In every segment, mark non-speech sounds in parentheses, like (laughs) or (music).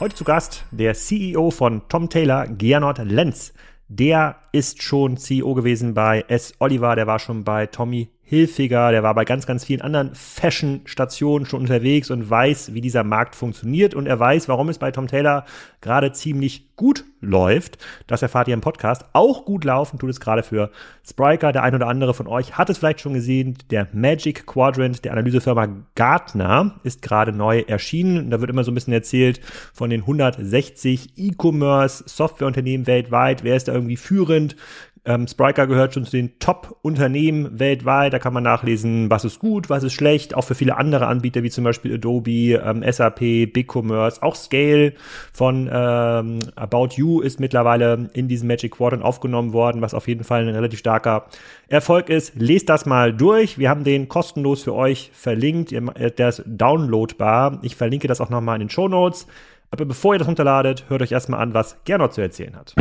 Heute zu Gast der CEO von Tom Taylor, Gernot Lenz. Der ist schon CEO gewesen bei S. Oliver, der war schon bei Tommy Hilfiger, der war bei ganz, ganz vielen anderen Fashion-Stationen schon unterwegs und weiß, wie dieser Markt funktioniert und er weiß, warum es bei Tom Taylor gerade ziemlich gut läuft. Das erfahrt ihr im Podcast. Auch gut laufen tut es gerade für Spriker. Der ein oder andere von euch hat es vielleicht schon gesehen. Der Magic Quadrant der Analysefirma Gartner ist gerade neu erschienen. Da wird immer so ein bisschen erzählt von den 160 E-Commerce Softwareunternehmen weltweit. Wer ist da irgendwie führend? Ähm, Spriker gehört schon zu den Top-Unternehmen weltweit. Da kann man nachlesen, was ist gut, was ist schlecht. Auch für viele andere Anbieter wie zum Beispiel Adobe, ähm, SAP, BigCommerce, auch Scale von ähm, About You ist mittlerweile in diesem Magic Quadrant aufgenommen worden, was auf jeden Fall ein relativ starker Erfolg ist. Lest das mal durch. Wir haben den kostenlos für euch verlinkt. Der ist downloadbar. Ich verlinke das auch nochmal in den Show Notes. Aber bevor ihr das runterladet, hört euch erstmal an, was Gernot zu erzählen hat.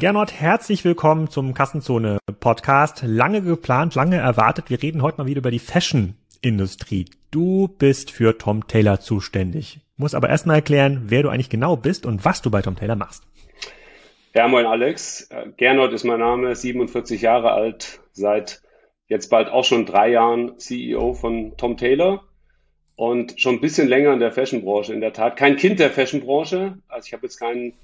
Gernot, herzlich willkommen zum Kassenzone Podcast. Lange geplant, lange erwartet. Wir reden heute mal wieder über die Fashion Industrie. Du bist für Tom Taylor zuständig. Muss aber erstmal erklären, wer du eigentlich genau bist und was du bei Tom Taylor machst. Ja, moin Alex. Gernot ist mein Name, 47 Jahre alt, seit jetzt bald auch schon drei Jahren CEO von Tom Taylor und schon ein bisschen länger in der Fashionbranche. In der Tat kein Kind der Fashionbranche. Also ich habe jetzt keinen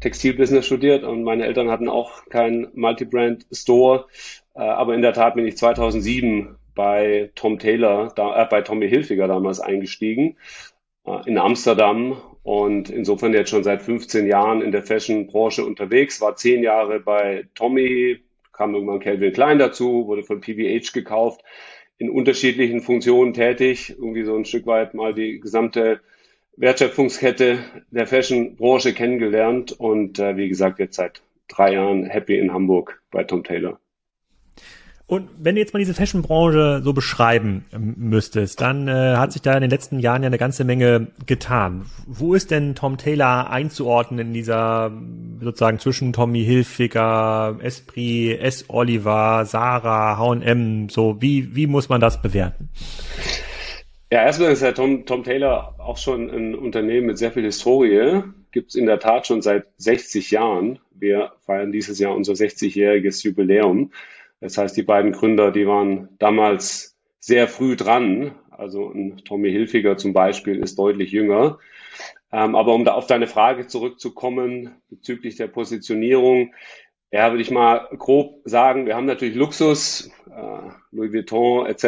Textilbusiness studiert und meine Eltern hatten auch keinen Multibrand-Store. Äh, aber in der Tat bin ich 2007 bei Tom Taylor, äh, bei Tommy Hilfiger damals eingestiegen äh, in Amsterdam und insofern jetzt schon seit 15 Jahren in der Fashion-Branche unterwegs, war zehn Jahre bei Tommy, kam irgendwann Calvin Klein dazu, wurde von PVH gekauft, in unterschiedlichen Funktionen tätig, irgendwie so ein Stück weit mal die gesamte Wertschöpfungskette der Fashion-Branche kennengelernt und äh, wie gesagt jetzt seit drei Jahren happy in Hamburg bei Tom Taylor. Und wenn du jetzt mal diese Fashion-Branche so beschreiben ähm, müsstest, dann äh, hat sich da in den letzten Jahren ja eine ganze Menge getan. Wo ist denn Tom Taylor einzuordnen in dieser sozusagen zwischen Tommy Hilfiger, Esprit, S. Oliver, Sarah, H&M, so wie, wie muss man das bewerten? Ja, erstmal ist ja Tom, Tom Taylor auch schon ein Unternehmen mit sehr viel Historie. Gibt es in der Tat schon seit 60 Jahren. Wir feiern dieses Jahr unser 60-jähriges Jubiläum. Das heißt, die beiden Gründer, die waren damals sehr früh dran. Also ein Tommy Hilfiger zum Beispiel ist deutlich jünger. Ähm, aber um da auf deine Frage zurückzukommen bezüglich der Positionierung, ja, würde ich mal grob sagen, wir haben natürlich Luxus, äh, Louis Vuitton etc.,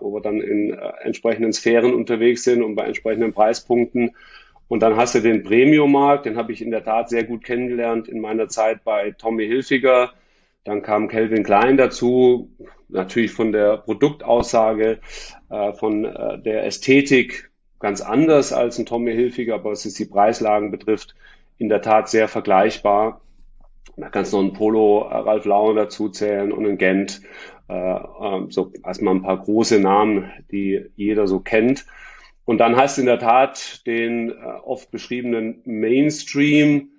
wo wir dann in äh, entsprechenden Sphären unterwegs sind und bei entsprechenden Preispunkten. Und dann hast du den Premium-Markt, den habe ich in der Tat sehr gut kennengelernt in meiner Zeit bei Tommy Hilfiger. Dann kam Calvin Klein dazu, natürlich von der Produktaussage, äh, von äh, der Ästhetik ganz anders als ein Tommy Hilfiger, aber was es die Preislagen betrifft, in der Tat sehr vergleichbar. Da kannst du noch einen Polo äh, Ralph Lauren dazu zählen und einen Gent. Äh, äh, so erstmal ein paar große Namen, die jeder so kennt. Und dann hast du in der Tat den äh, oft beschriebenen Mainstream,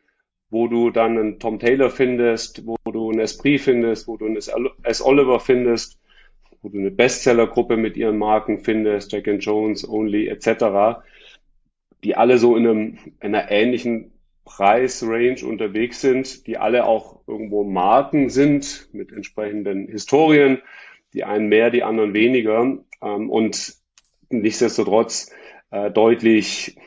wo du dann einen Tom Taylor findest, wo du einen Esprit findest, wo du einen S. Oliver findest, wo du eine Bestsellergruppe mit ihren Marken findest, Jack and Jones, Only etc., die alle so in, einem, in einer ähnlichen Preisrange unterwegs sind, die alle auch irgendwo Marken sind mit entsprechenden Historien, die einen mehr, die anderen weniger ähm, und nichtsdestotrotz äh, deutlich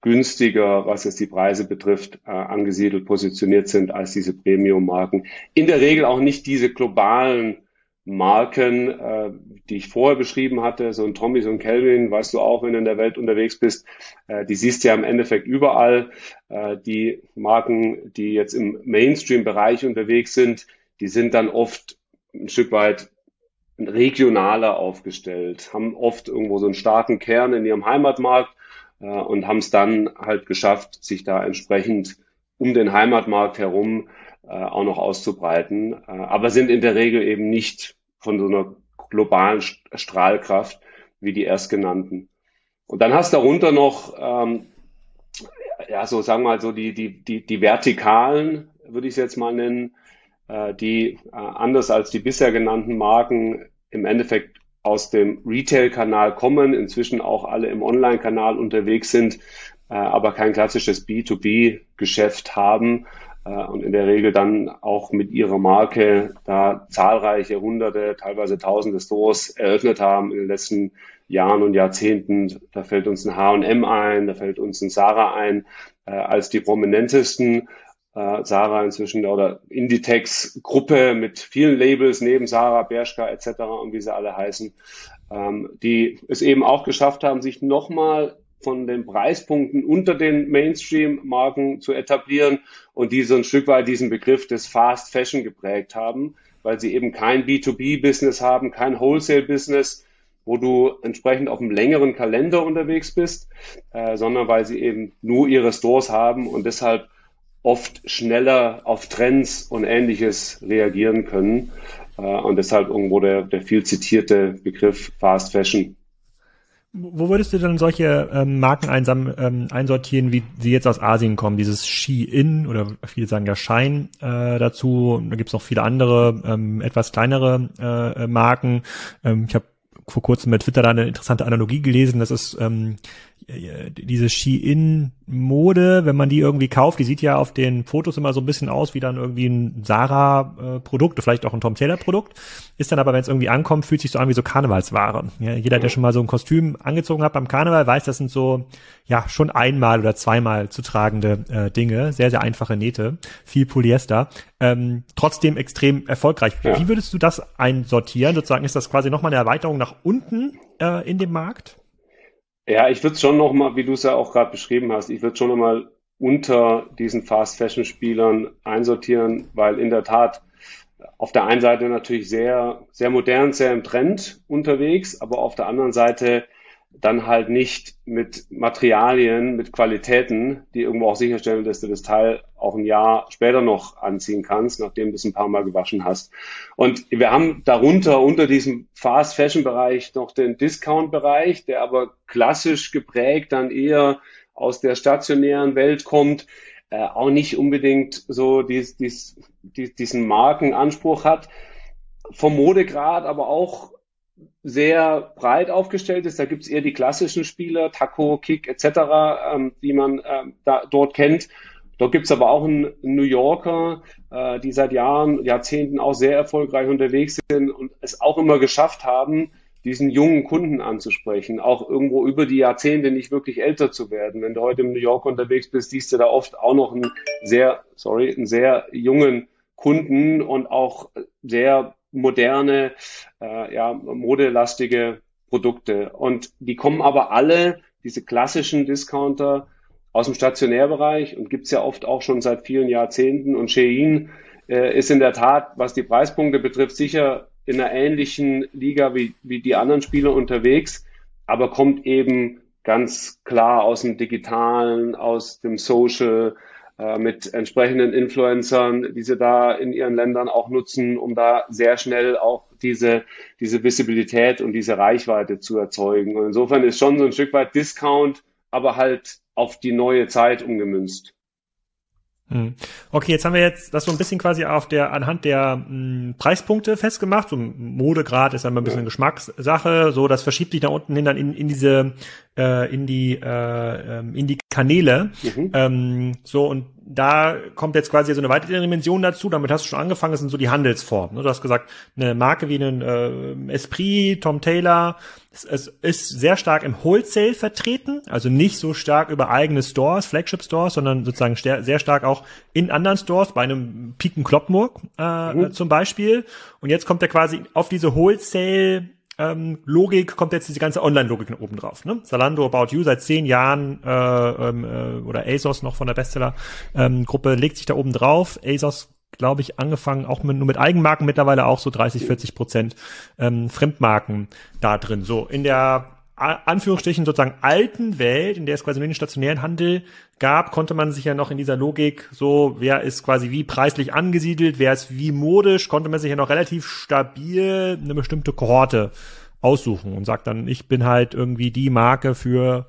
günstiger, was es die Preise betrifft, äh, angesiedelt positioniert sind als diese Premium-Marken. In der Regel auch nicht diese globalen Marken, äh, die ich vorher beschrieben hatte, so ein Tommy, so ein Kelvin, weißt du auch, wenn du in der Welt unterwegs bist, äh, die siehst du ja im Endeffekt überall. Äh, die Marken, die jetzt im Mainstream-Bereich unterwegs sind, die sind dann oft ein Stück weit regionaler aufgestellt, haben oft irgendwo so einen starken Kern in ihrem Heimatmarkt äh, und haben es dann halt geschafft, sich da entsprechend um den Heimatmarkt herum äh, auch noch auszubreiten, äh, aber sind in der Regel eben nicht von so einer globalen Strahlkraft wie die erstgenannten. Und dann hast darunter noch, ähm, ja, so sagen wir mal so die, die, die, die Vertikalen, würde ich es jetzt mal nennen, äh, die äh, anders als die bisher genannten Marken im Endeffekt aus dem Retail-Kanal kommen, inzwischen auch alle im Online-Kanal unterwegs sind, äh, aber kein klassisches B2B-Geschäft haben und in der Regel dann auch mit ihrer Marke da zahlreiche hunderte, teilweise tausende Stores eröffnet haben in den letzten Jahren und Jahrzehnten. Da fällt uns ein H&M ein, da fällt uns ein Sarah ein, äh, als die prominentesten. Äh, Sarah inzwischen oder Inditex Gruppe mit vielen Labels neben Sarah, Bershka etc. und wie sie alle heißen, ähm, die es eben auch geschafft haben, sich nochmal von den Preispunkten unter den Mainstream-Marken zu etablieren und die so ein Stück weit diesen Begriff des Fast Fashion geprägt haben, weil sie eben kein B2B-Business haben, kein Wholesale-Business, wo du entsprechend auf einem längeren Kalender unterwegs bist, äh, sondern weil sie eben nur ihre Stores haben und deshalb oft schneller auf Trends und ähnliches reagieren können. Äh, und deshalb irgendwo der, der viel zitierte Begriff Fast Fashion. Wo würdest du denn solche ähm, Marken einsam, ähm, einsortieren, wie sie jetzt aus Asien kommen? Dieses Shein oder viele sagen ja Shine äh, dazu. Da gibt es noch viele andere, ähm, etwas kleinere äh, Marken. Ähm, ich habe vor kurzem mit Twitter da eine interessante Analogie gelesen. Das ist ähm, diese Shein-Mode, wenn man die irgendwie kauft, die sieht ja auf den Fotos immer so ein bisschen aus wie dann irgendwie ein Sarah-Produkt, vielleicht auch ein Tom Taylor-Produkt, ist dann aber, wenn es irgendwie ankommt, fühlt sich so an wie so Karnevalsware. Ja, jeder, der schon mal so ein Kostüm angezogen hat beim Karneval, weiß, das sind so, ja, schon einmal oder zweimal zu tragende äh, Dinge, sehr, sehr einfache Nähte, viel Polyester, ähm, trotzdem extrem erfolgreich. Ja. Wie würdest du das einsortieren? Sozusagen ist das quasi nochmal eine Erweiterung nach unten äh, in dem Markt? Ja, ich würde schon noch mal, wie du es ja auch gerade beschrieben hast, ich würde schon noch mal unter diesen Fast Fashion Spielern einsortieren, weil in der Tat auf der einen Seite natürlich sehr, sehr modern, sehr im Trend unterwegs, aber auf der anderen Seite dann halt nicht mit Materialien, mit Qualitäten, die irgendwo auch sicherstellen, dass du das Teil auch ein Jahr später noch anziehen kannst, nachdem du es ein paar Mal gewaschen hast. Und wir haben darunter, unter diesem Fast Fashion Bereich noch den Discount Bereich, der aber klassisch geprägt dann eher aus der stationären Welt kommt, äh, auch nicht unbedingt so dies, dies, dies, diesen Markenanspruch hat. Vom Modegrad aber auch sehr breit aufgestellt ist. Da gibt es eher die klassischen Spieler, Taco, Kick etc., ähm, die man ähm, da, dort kennt. Dort gibt es aber auch einen New Yorker, äh, die seit Jahren, Jahrzehnten auch sehr erfolgreich unterwegs sind und es auch immer geschafft haben, diesen jungen Kunden anzusprechen, auch irgendwo über die Jahrzehnte nicht wirklich älter zu werden. Wenn du heute im New York unterwegs bist, siehst du da oft auch noch einen sehr, sorry, einen sehr jungen Kunden und auch sehr moderne, äh, ja, modelastige Produkte. Und die kommen aber alle, diese klassischen Discounter, aus dem Stationärbereich und gibt's ja oft auch schon seit vielen Jahrzehnten. Und Shein äh, ist in der Tat, was die Preispunkte betrifft, sicher in einer ähnlichen Liga wie, wie die anderen Spieler unterwegs, aber kommt eben ganz klar aus dem Digitalen, aus dem Social, mit entsprechenden Influencern, die sie da in ihren Ländern auch nutzen, um da sehr schnell auch diese, diese Visibilität und diese Reichweite zu erzeugen. Und insofern ist schon so ein Stück weit Discount, aber halt auf die neue Zeit umgemünzt. Hm. Okay, jetzt haben wir jetzt das so ein bisschen quasi auf der anhand der mh, hm, Preispunkte festgemacht. So Modegrad ist einmal ein bisschen ja. Geschmackssache. So, das verschiebt sich da unten hin dann in, in diese äh, in die äh, ähm, in die Kanäle. Mhm. Ähm, so und da kommt jetzt quasi so eine weitere Dimension dazu. Damit hast du schon angefangen. Das sind so die Handelsformen. Ne? Du hast gesagt, eine Marke wie einen äh, Esprit, Tom Taylor, es, es ist sehr stark im Wholesale vertreten, also nicht so stark über eigene Stores, Flagship Stores, sondern sozusagen sehr stark auch in anderen Stores, bei einem Piken Kloppenburg äh, mhm. zum Beispiel. Und jetzt kommt er quasi auf diese Wholesale ähm, Logik kommt jetzt diese ganze Online-Logik nach oben drauf. Ne? Zalando About You seit zehn Jahren äh, ähm, äh, oder ASOS noch von der Bestseller-Gruppe ähm, legt sich da oben drauf. ASOS glaube ich, angefangen, auch mit, nur mit Eigenmarken mittlerweile auch so 30, 40 Prozent ähm, Fremdmarken da drin. So in der Anführungsstrichen sozusagen alten Welt, in der es quasi nur den stationären Handel gab, konnte man sich ja noch in dieser Logik so, wer ist quasi wie preislich angesiedelt, wer ist wie modisch, konnte man sich ja noch relativ stabil eine bestimmte Kohorte aussuchen und sagt dann, ich bin halt irgendwie die Marke für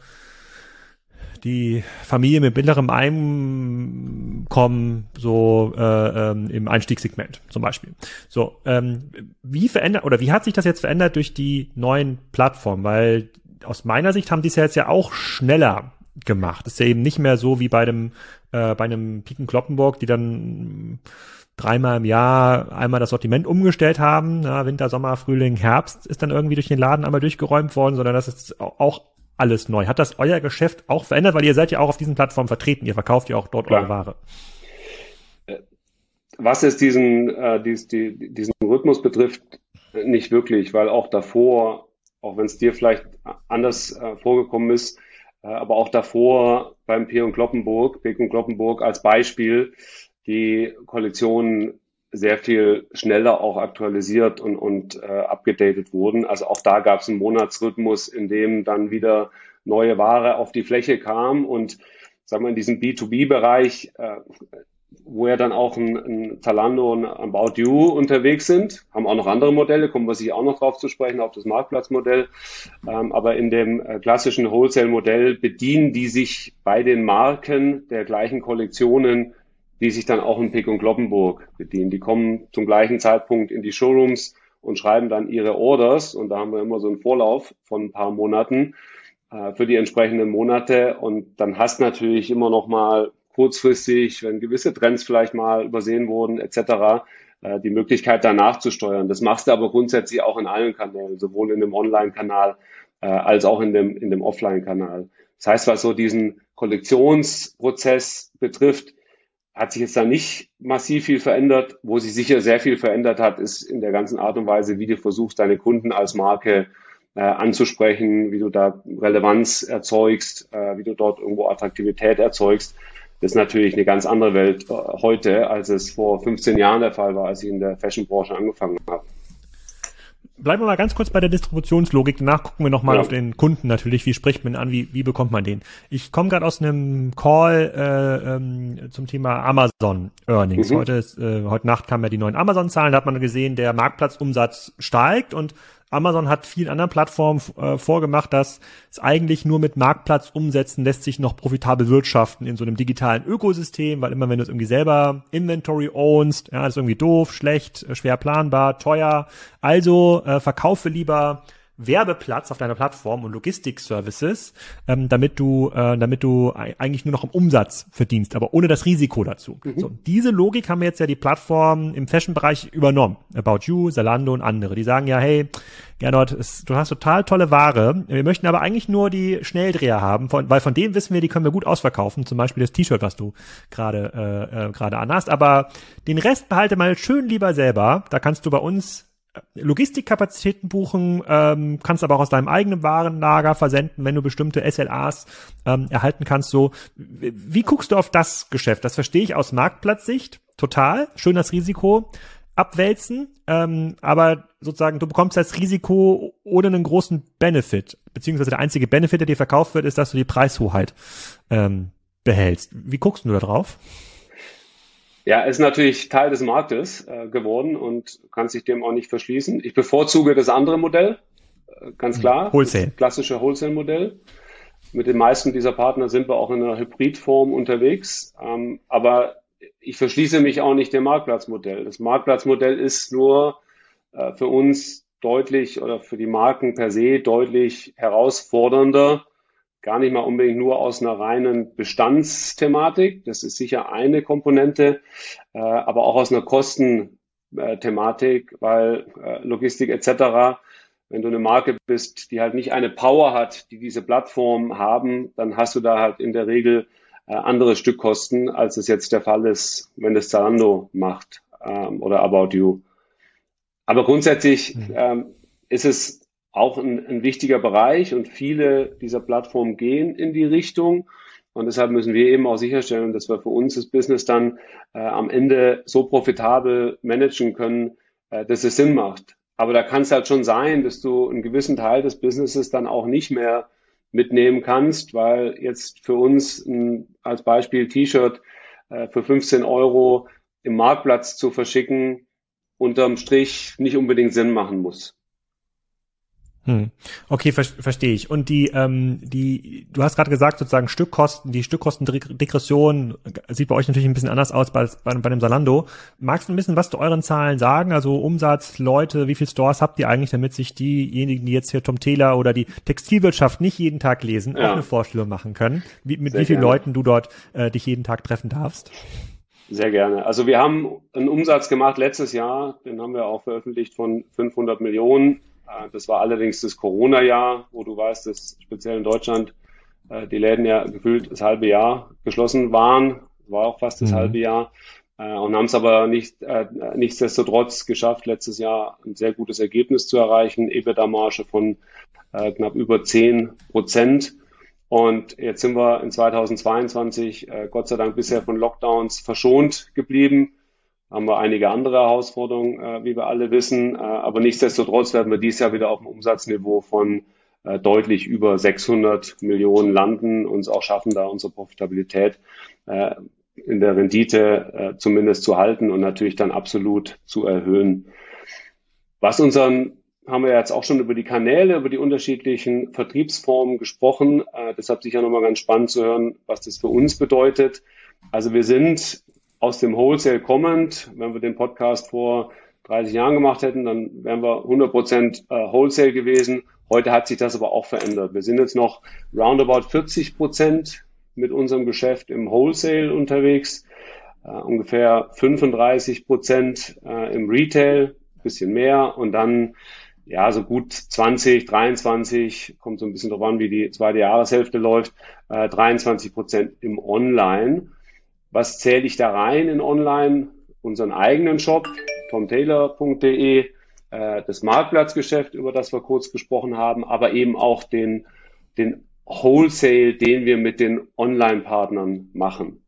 die Familie mit mittlerem Einkommen so äh, ähm, im Einstiegssegment zum Beispiel. So, ähm, wie verändert oder wie hat sich das jetzt verändert durch die neuen Plattformen? Weil aus meiner Sicht haben die es ja jetzt ja auch schneller gemacht. Das ist ja eben nicht mehr so wie bei dem äh, bei einem Piken Kloppenburg, die dann dreimal im Jahr einmal das Sortiment umgestellt haben. Ja, Winter, Sommer, Frühling, Herbst ist dann irgendwie durch den Laden einmal durchgeräumt worden, sondern das ist auch alles neu. Hat das euer Geschäft auch verändert? Weil ihr seid ja auch auf diesen Plattformen vertreten. Ihr verkauft ja auch dort Klar. eure Ware. Äh, was es diesen, äh, dies, die, diesen Rhythmus betrifft, nicht wirklich, weil auch davor, auch wenn es dir vielleicht anders äh, vorgekommen ist, äh, aber auch davor beim P und Kloppenburg, P und Kloppenburg als Beispiel, die Kollektionen sehr viel schneller auch aktualisiert und, und äh, abgedatet wurden. Also auch da gab es einen Monatsrhythmus, in dem dann wieder neue Ware auf die Fläche kam und sagen wir in diesem B2B-Bereich, äh, wo ja dann auch ein, ein Zalando und ein About You unterwegs sind, haben auch noch andere Modelle, kommen wir sicher auch noch drauf zu sprechen, auf das Marktplatzmodell. Ähm, aber in dem äh, klassischen Wholesale-Modell bedienen die sich bei den Marken der gleichen Kollektionen die sich dann auch in Pick und Kloppenburg bedienen. Die kommen zum gleichen Zeitpunkt in die Showrooms und schreiben dann ihre Orders und da haben wir immer so einen Vorlauf von ein paar Monaten äh, für die entsprechenden Monate und dann hast natürlich immer noch mal kurzfristig, wenn gewisse Trends vielleicht mal übersehen wurden etc., äh, die Möglichkeit danach zu steuern. Das machst du aber grundsätzlich auch in allen Kanälen, sowohl in dem Online-Kanal äh, als auch in dem, in dem Offline-Kanal. Das heißt, was so diesen Kollektionsprozess betrifft, hat sich jetzt da nicht massiv viel verändert. Wo sich sicher sehr viel verändert hat, ist in der ganzen Art und Weise, wie du versuchst, deine Kunden als Marke äh, anzusprechen, wie du da Relevanz erzeugst, äh, wie du dort irgendwo Attraktivität erzeugst. Das ist natürlich eine ganz andere Welt äh, heute, als es vor 15 Jahren der Fall war, als ich in der Fashion-Branche angefangen habe bleiben wir mal ganz kurz bei der Distributionslogik. Danach gucken wir nochmal ja. auf den Kunden natürlich. Wie spricht man an? Wie, wie bekommt man den? Ich komme gerade aus einem Call äh, ähm, zum Thema Amazon Earnings. Mhm. Heute, ist, äh, heute Nacht kamen ja die neuen Amazon-Zahlen. Da hat man gesehen, der Marktplatzumsatz steigt und Amazon hat vielen anderen Plattformen äh, vorgemacht, dass es eigentlich nur mit Marktplatz umsetzen lässt sich noch profitabel wirtschaften in so einem digitalen Ökosystem, weil immer wenn du es irgendwie selber Inventory ownst, ja, ist irgendwie doof, schlecht, äh, schwer planbar, teuer. Also äh, verkaufe lieber Werbeplatz auf deiner Plattform und Logistik-Services, ähm, damit du, äh, damit du eigentlich nur noch im Umsatz verdienst, aber ohne das Risiko dazu. Mhm. So, diese Logik haben jetzt ja die Plattformen im Fashion-Bereich übernommen. About You, Zalando und andere. Die sagen ja, hey, Gernot, es, du hast total tolle Ware. Wir möchten aber eigentlich nur die Schnelldreher haben, von, weil von denen wissen wir, die können wir gut ausverkaufen. Zum Beispiel das T-Shirt, was du gerade äh, äh, gerade anhast. Aber den Rest behalte mal schön lieber selber. Da kannst du bei uns Logistikkapazitäten buchen, ähm, kannst aber auch aus deinem eigenen Warenlager versenden, wenn du bestimmte SLAs ähm, erhalten kannst. So, wie guckst du auf das Geschäft? Das verstehe ich aus Marktplatzsicht total. Schön das Risiko abwälzen, ähm, aber sozusagen du bekommst das Risiko ohne einen großen Benefit, beziehungsweise der einzige Benefit, der dir verkauft wird, ist, dass du die Preishoheit ähm, behältst. Wie guckst du da drauf? Ja, ist natürlich Teil des Marktes äh, geworden und kann sich dem auch nicht verschließen. Ich bevorzuge das andere Modell, äh, ganz mhm. klar. Wholesale. Das klassische Wholesale-Modell. Mit den meisten dieser Partner sind wir auch in einer Hybridform unterwegs. Ähm, aber ich verschließe mich auch nicht dem Marktplatzmodell. Das Marktplatzmodell ist nur äh, für uns deutlich oder für die Marken per se deutlich herausfordernder gar nicht mal unbedingt nur aus einer reinen Bestandsthematik. Das ist sicher eine Komponente, äh, aber auch aus einer Kostenthematik, weil äh, Logistik etc. Wenn du eine Marke bist, die halt nicht eine Power hat, die diese Plattform haben, dann hast du da halt in der Regel äh, andere Stückkosten, als es jetzt der Fall ist, wenn das Zalando macht ähm, oder About You. Aber grundsätzlich mhm. ähm, ist es auch ein, ein wichtiger Bereich und viele dieser Plattformen gehen in die Richtung. Und deshalb müssen wir eben auch sicherstellen, dass wir für uns das Business dann äh, am Ende so profitabel managen können, äh, dass es Sinn macht. Aber da kann es halt schon sein, dass du einen gewissen Teil des Businesses dann auch nicht mehr mitnehmen kannst, weil jetzt für uns ein, als Beispiel T-Shirt äh, für 15 Euro im Marktplatz zu verschicken, unterm Strich nicht unbedingt Sinn machen muss. Hm. Okay, ver verstehe ich. Und die, ähm, die, du hast gerade gesagt, sozusagen Stückkosten, die Stückkostendegression sieht bei euch natürlich ein bisschen anders aus als bei, bei dem Salando. Magst du ein bisschen was zu euren Zahlen sagen? Also Umsatz, Leute, wie viele Stores habt ihr eigentlich, damit sich diejenigen, die jetzt hier Tom Taylor oder die Textilwirtschaft nicht jeden Tag lesen, ja. auch eine Vorstellung machen können, wie, mit Sehr wie vielen gerne. Leuten du dort äh, dich jeden Tag treffen darfst? Sehr gerne. Also wir haben einen Umsatz gemacht letztes Jahr, den haben wir auch veröffentlicht von 500 Millionen das war allerdings das Corona-Jahr, wo du weißt, dass speziell in Deutschland äh, die Läden ja gefühlt das halbe Jahr geschlossen waren. War auch fast das mhm. halbe Jahr. Äh, und haben es aber nicht, nichtsdestotrotz geschafft, letztes Jahr ein sehr gutes Ergebnis zu erreichen. EBITDA-Marge von knapp über 10 Prozent. Und jetzt sind wir in 2022 Gott sei Dank bisher von Lockdowns verschont geblieben haben wir einige andere Herausforderungen, äh, wie wir alle wissen. Äh, aber nichtsdestotrotz werden wir dieses Jahr wieder auf dem Umsatzniveau von äh, deutlich über 600 Millionen landen, uns auch schaffen, da unsere Profitabilität äh, in der Rendite äh, zumindest zu halten und natürlich dann absolut zu erhöhen. Was unseren haben wir jetzt auch schon über die Kanäle, über die unterschiedlichen Vertriebsformen gesprochen. Äh, deshalb sicher nochmal ganz spannend zu hören, was das für uns bedeutet. Also wir sind aus dem Wholesale kommend. Wenn wir den Podcast vor 30 Jahren gemacht hätten, dann wären wir 100 Prozent äh, Wholesale gewesen. Heute hat sich das aber auch verändert. Wir sind jetzt noch roundabout 40 Prozent mit unserem Geschäft im Wholesale unterwegs, äh, ungefähr 35 Prozent äh, im Retail, bisschen mehr und dann ja, so gut 20, 23, kommt so ein bisschen drauf an, wie die zweite Jahreshälfte läuft, äh, 23 Prozent im Online. Was zähle ich da rein in Online? Unseren eigenen Shop, tomtaylor.de, äh, das Marktplatzgeschäft, über das wir kurz gesprochen haben, aber eben auch den, den Wholesale, den wir mit den Online-Partnern machen.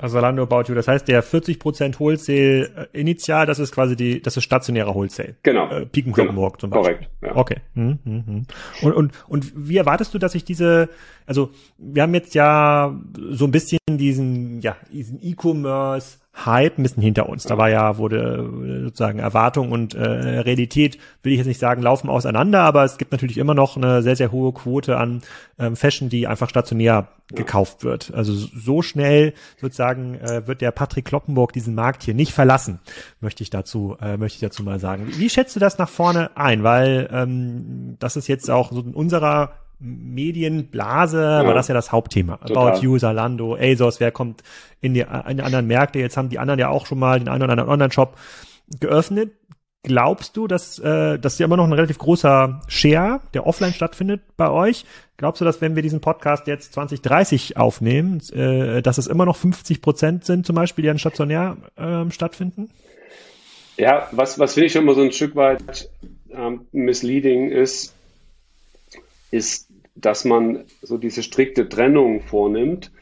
Also Zalando About You. Das heißt, der 40% Wholesale äh, initial, das ist quasi die, das ist stationäre Wholesale. Genau. Äh, Piken genau. zum Beispiel. Korrekt. Ja. Okay. Hm, hm, hm. Und, und, und wie erwartest du, dass sich diese, also wir haben jetzt ja so ein bisschen diesen, ja, diesen E-Commerce Hype ein bisschen hinter uns. Da war ja, wurde äh, sozusagen Erwartung und äh, Realität, will ich jetzt nicht sagen, laufen auseinander, aber es gibt natürlich immer noch eine sehr, sehr hohe Quote an ähm, Fashion, die einfach stationär gekauft wird. Also so schnell sozusagen äh, wird der Patrick Kloppenburg diesen Markt hier nicht verlassen, möchte ich dazu, äh, möchte ich dazu mal sagen. Wie schätzt du das nach vorne ein? Weil ähm, das ist jetzt auch so in unserer Medienblase ja. war das ja das Hauptthema. Total. About You, Zalando, ASOS, wer kommt in die, in die anderen Märkte? Jetzt haben die anderen ja auch schon mal den einen oder anderen Online-Shop geöffnet. Glaubst du, dass äh, das ja immer noch ein relativ großer Share, der offline stattfindet bei euch? Glaubst du, dass wenn wir diesen Podcast jetzt 2030 aufnehmen, äh, dass es immer noch 50 Prozent sind zum Beispiel, die an stationär äh, stattfinden? Ja, was, was finde ich immer so ein Stück weit ähm, misleading ist, ist dass man so diese strikte Trennung vornimmt,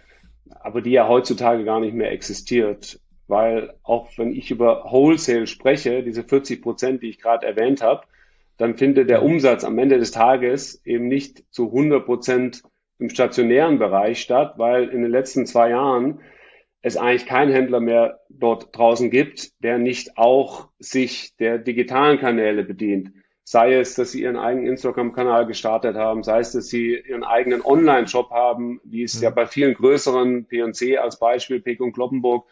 aber die ja heutzutage gar nicht mehr existiert. Weil auch wenn ich über Wholesale spreche, diese 40 Prozent, die ich gerade erwähnt habe, dann findet der Umsatz am Ende des Tages eben nicht zu 100 Prozent im stationären Bereich statt, weil in den letzten zwei Jahren es eigentlich keinen Händler mehr dort draußen gibt, der nicht auch sich der digitalen Kanäle bedient sei es, dass sie ihren eigenen Instagram-Kanal gestartet haben, sei es, dass sie ihren eigenen Online-Shop haben, wie es ja. ja bei vielen größeren P&C als Beispiel, Peek und Kloppenburg,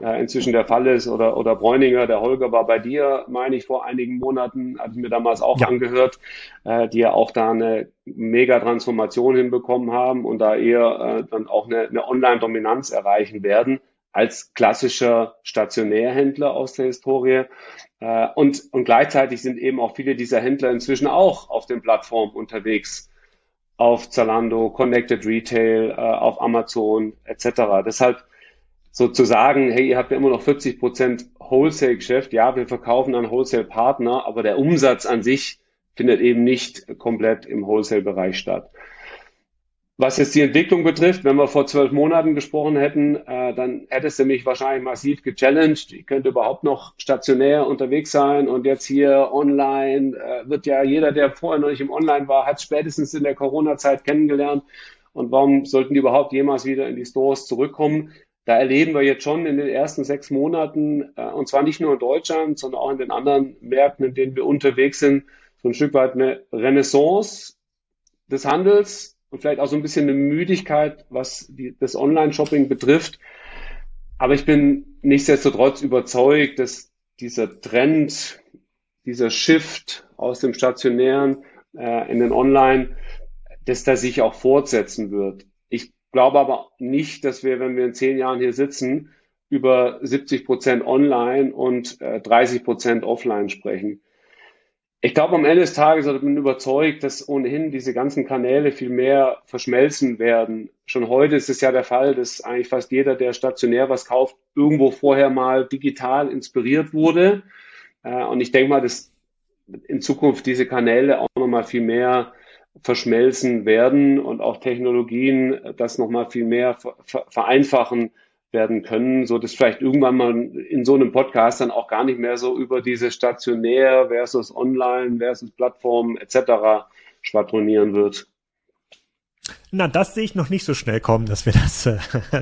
äh, inzwischen der Fall ist, oder, oder Bräuninger, der Holger war bei dir, meine ich, vor einigen Monaten, hatte ich mir damals auch ja. angehört, äh, die ja auch da eine mega Transformation hinbekommen haben und da eher äh, dann auch eine, eine Online-Dominanz erreichen werden als klassischer Stationärhändler aus der Historie. Äh, und, und gleichzeitig sind eben auch viele dieser Händler inzwischen auch auf den Plattformen unterwegs. Auf Zalando, Connected Retail, äh, auf Amazon etc. Deshalb sozusagen, hey, ihr habt ja immer noch 40 Prozent Wholesale-Geschäft. Ja, wir verkaufen an Wholesale-Partner, aber der Umsatz an sich findet eben nicht komplett im Wholesale-Bereich statt. Was jetzt die Entwicklung betrifft, wenn wir vor zwölf Monaten gesprochen hätten, äh, dann hättest du mich wahrscheinlich massiv gechallenged. Ich könnte überhaupt noch stationär unterwegs sein und jetzt hier online äh, wird ja jeder, der vorher noch nicht im Online war, hat spätestens in der Corona-Zeit kennengelernt. Und warum sollten die überhaupt jemals wieder in die Stores zurückkommen? Da erleben wir jetzt schon in den ersten sechs Monaten, äh, und zwar nicht nur in Deutschland, sondern auch in den anderen Märkten, in denen wir unterwegs sind, so ein Stück weit eine Renaissance des Handels und vielleicht auch so ein bisschen eine Müdigkeit, was die, das Online-Shopping betrifft. Aber ich bin nichtsdestotrotz überzeugt, dass dieser Trend, dieser Shift aus dem Stationären äh, in den Online, dass das sich auch fortsetzen wird. Ich glaube aber nicht, dass wir, wenn wir in zehn Jahren hier sitzen, über 70 Prozent online und äh, 30 Prozent offline sprechen. Ich glaube, am Ende des Tages also bin ich überzeugt, dass ohnehin diese ganzen Kanäle viel mehr verschmelzen werden. Schon heute ist es ja der Fall, dass eigentlich fast jeder, der stationär was kauft, irgendwo vorher mal digital inspiriert wurde. Äh, und ich denke mal, dass in Zukunft diese Kanäle auch nochmal viel mehr verschmelzen werden und auch Technologien das nochmal viel mehr vereinfachen werden können, so dass vielleicht irgendwann mal in so einem Podcast dann auch gar nicht mehr so über diese stationär versus online versus Plattform etc. schwadronieren wird. Na, das sehe ich noch nicht so schnell kommen, dass wir (laughs) das äh,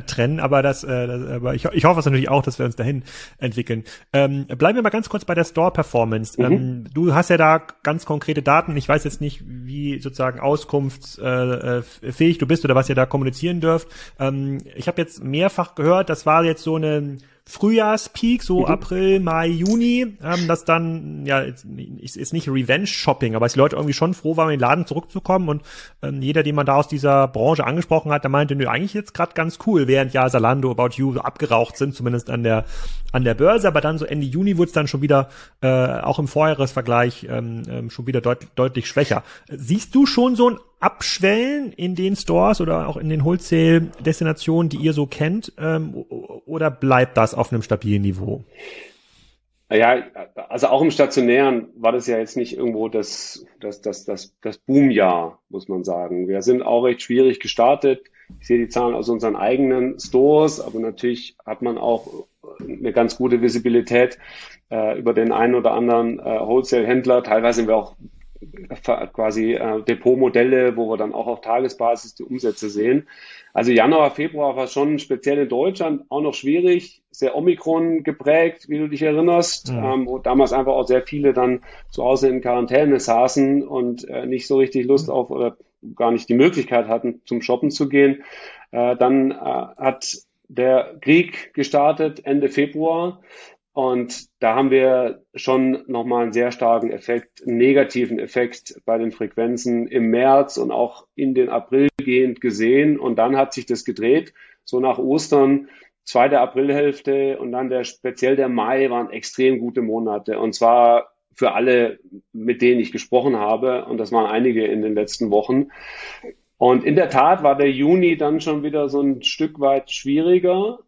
trennen, aber das, äh, das aber ich, ich hoffe es natürlich auch, dass wir uns dahin entwickeln. Ähm, bleiben wir mal ganz kurz bei der Store Performance. Mhm. Ähm, du hast ja da ganz konkrete Daten. Ich weiß jetzt nicht, wie sozusagen auskunftsfähig du bist oder was ihr da kommunizieren dürft. Ähm, ich habe jetzt mehrfach gehört, das war jetzt so eine Frühjahrspeak, so mhm. April, Mai, Juni, ähm, das dann, ja, ist, ist nicht Revenge-Shopping, aber die Leute irgendwie schon froh waren, in den Laden zurückzukommen und ähm, jeder, den man da aus dieser Branche angesprochen hat, der meinte, nö, eigentlich jetzt gerade ganz cool, während ja Salando, About You so abgeraucht sind, zumindest an der an der Börse, aber dann so Ende Juni wurde es dann schon wieder, äh, auch im Vorjahresvergleich, ähm, ähm, schon wieder deut deutlich schwächer. Siehst du schon so ein Abschwellen in den Stores oder auch in den Wholesale-Destinationen, die ihr so kennt, ähm, oder bleibt das auf einem stabilen Niveau? Ja, also auch im Stationären war das ja jetzt nicht irgendwo das, das, das, das, das Boomjahr, muss man sagen. Wir sind auch recht schwierig gestartet. Ich sehe die Zahlen aus unseren eigenen Stores, aber natürlich hat man auch eine ganz gute Visibilität äh, über den einen oder anderen äh, Wholesale-Händler. Teilweise sind wir auch quasi äh, Depotmodelle, wo wir dann auch auf Tagesbasis die Umsätze sehen. Also Januar, Februar war schon speziell in Deutschland auch noch schwierig, sehr Omikron geprägt, wie du dich erinnerst, mhm. ähm, wo damals einfach auch sehr viele dann zu Hause in Quarantäne saßen und äh, nicht so richtig Lust auf oder gar nicht die Möglichkeit hatten, zum Shoppen zu gehen. Äh, dann äh, hat der Krieg gestartet Ende Februar und da haben wir schon nochmal einen sehr starken Effekt, einen negativen Effekt bei den Frequenzen im März und auch in den April gehend gesehen. Und dann hat sich das gedreht. So nach Ostern, zweite Aprilhälfte und dann der, speziell der Mai waren extrem gute Monate. Und zwar für alle, mit denen ich gesprochen habe. Und das waren einige in den letzten Wochen. Und in der Tat war der Juni dann schon wieder so ein Stück weit schwieriger.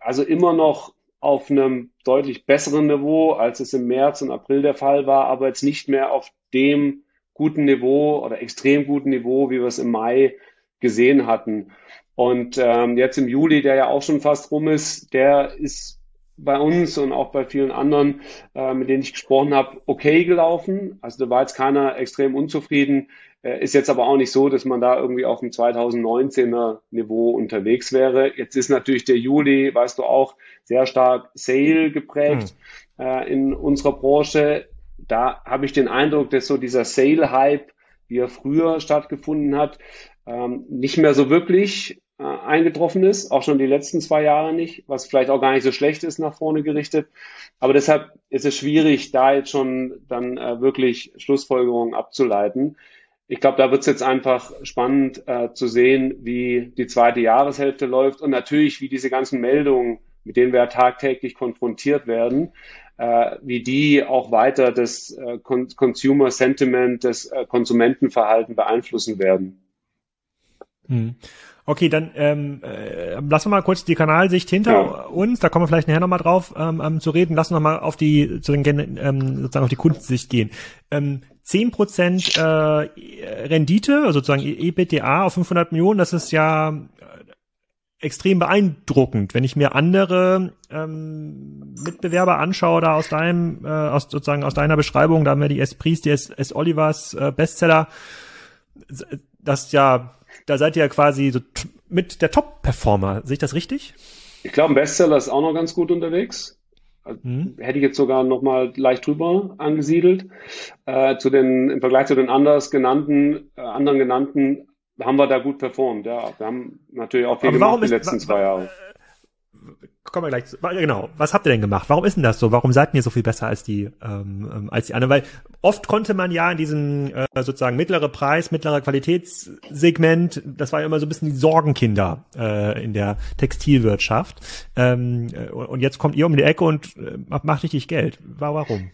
Also immer noch auf einem deutlich besseren Niveau, als es im März und April der Fall war, aber jetzt nicht mehr auf dem guten Niveau oder extrem guten Niveau, wie wir es im Mai gesehen hatten. Und ähm, jetzt im Juli, der ja auch schon fast rum ist, der ist bei uns und auch bei vielen anderen, äh, mit denen ich gesprochen habe, okay gelaufen. Also da war jetzt keiner extrem unzufrieden. Äh, ist jetzt aber auch nicht so, dass man da irgendwie auf dem 2019er Niveau unterwegs wäre. Jetzt ist natürlich der Juli, weißt du auch, sehr stark Sale geprägt mhm. äh, in unserer Branche. Da habe ich den Eindruck, dass so dieser Sale-Hype, wie er früher stattgefunden hat, ähm, nicht mehr so wirklich äh, eingetroffen ist, auch schon die letzten zwei Jahre nicht, was vielleicht auch gar nicht so schlecht ist nach vorne gerichtet. Aber deshalb ist es schwierig, da jetzt schon dann äh, wirklich Schlussfolgerungen abzuleiten. Ich glaube, da wird es jetzt einfach spannend äh, zu sehen, wie die zweite Jahreshälfte läuft und natürlich, wie diese ganzen Meldungen, mit denen wir tagtäglich konfrontiert werden, äh, wie die auch weiter das äh, Consumer Sentiment, das äh, Konsumentenverhalten beeinflussen werden. Hm. Okay, dann ähm, äh, lassen wir mal kurz die Kanalsicht hinter ja. uns, da kommen wir vielleicht nachher nochmal drauf ähm, ähm, zu reden. Lassen wir mal auf die zu den ähm, sozusagen auf die Kundensicht gehen. Ähm, 10% äh, Rendite, also sozusagen EBITDA auf 500 Millionen, das ist ja äh, extrem beeindruckend. Wenn ich mir andere ähm, Mitbewerber anschaue, da aus deinem, äh, aus sozusagen aus deiner Beschreibung, da haben wir die Esprits, die S, S. Olivers äh, Bestseller, das ja da seid ihr ja quasi so mit der Top-Performer. Sehe ich das richtig? Ich glaube, ein Bestseller ist auch noch ganz gut unterwegs. Also, mhm. Hätte ich jetzt sogar noch mal leicht drüber angesiedelt. Äh, zu den, Im Vergleich zu den anders genannten, äh, anderen genannten haben wir da gut performt. Ja, wir haben natürlich auch viel Aber gemacht die letzten zwei Jahre kommen wir gleich zu. Genau. Was habt ihr denn gemacht? Warum ist denn das so? Warum seid ihr so viel besser als die, ähm, ähm, als die anderen? Weil oft konnte man ja in diesem äh, sozusagen mittlere Preis, mittlerer Qualitätssegment, das war ja immer so ein bisschen die Sorgenkinder äh, in der Textilwirtschaft. Ähm, äh, und jetzt kommt ihr um die Ecke und äh, macht richtig Geld. Warum?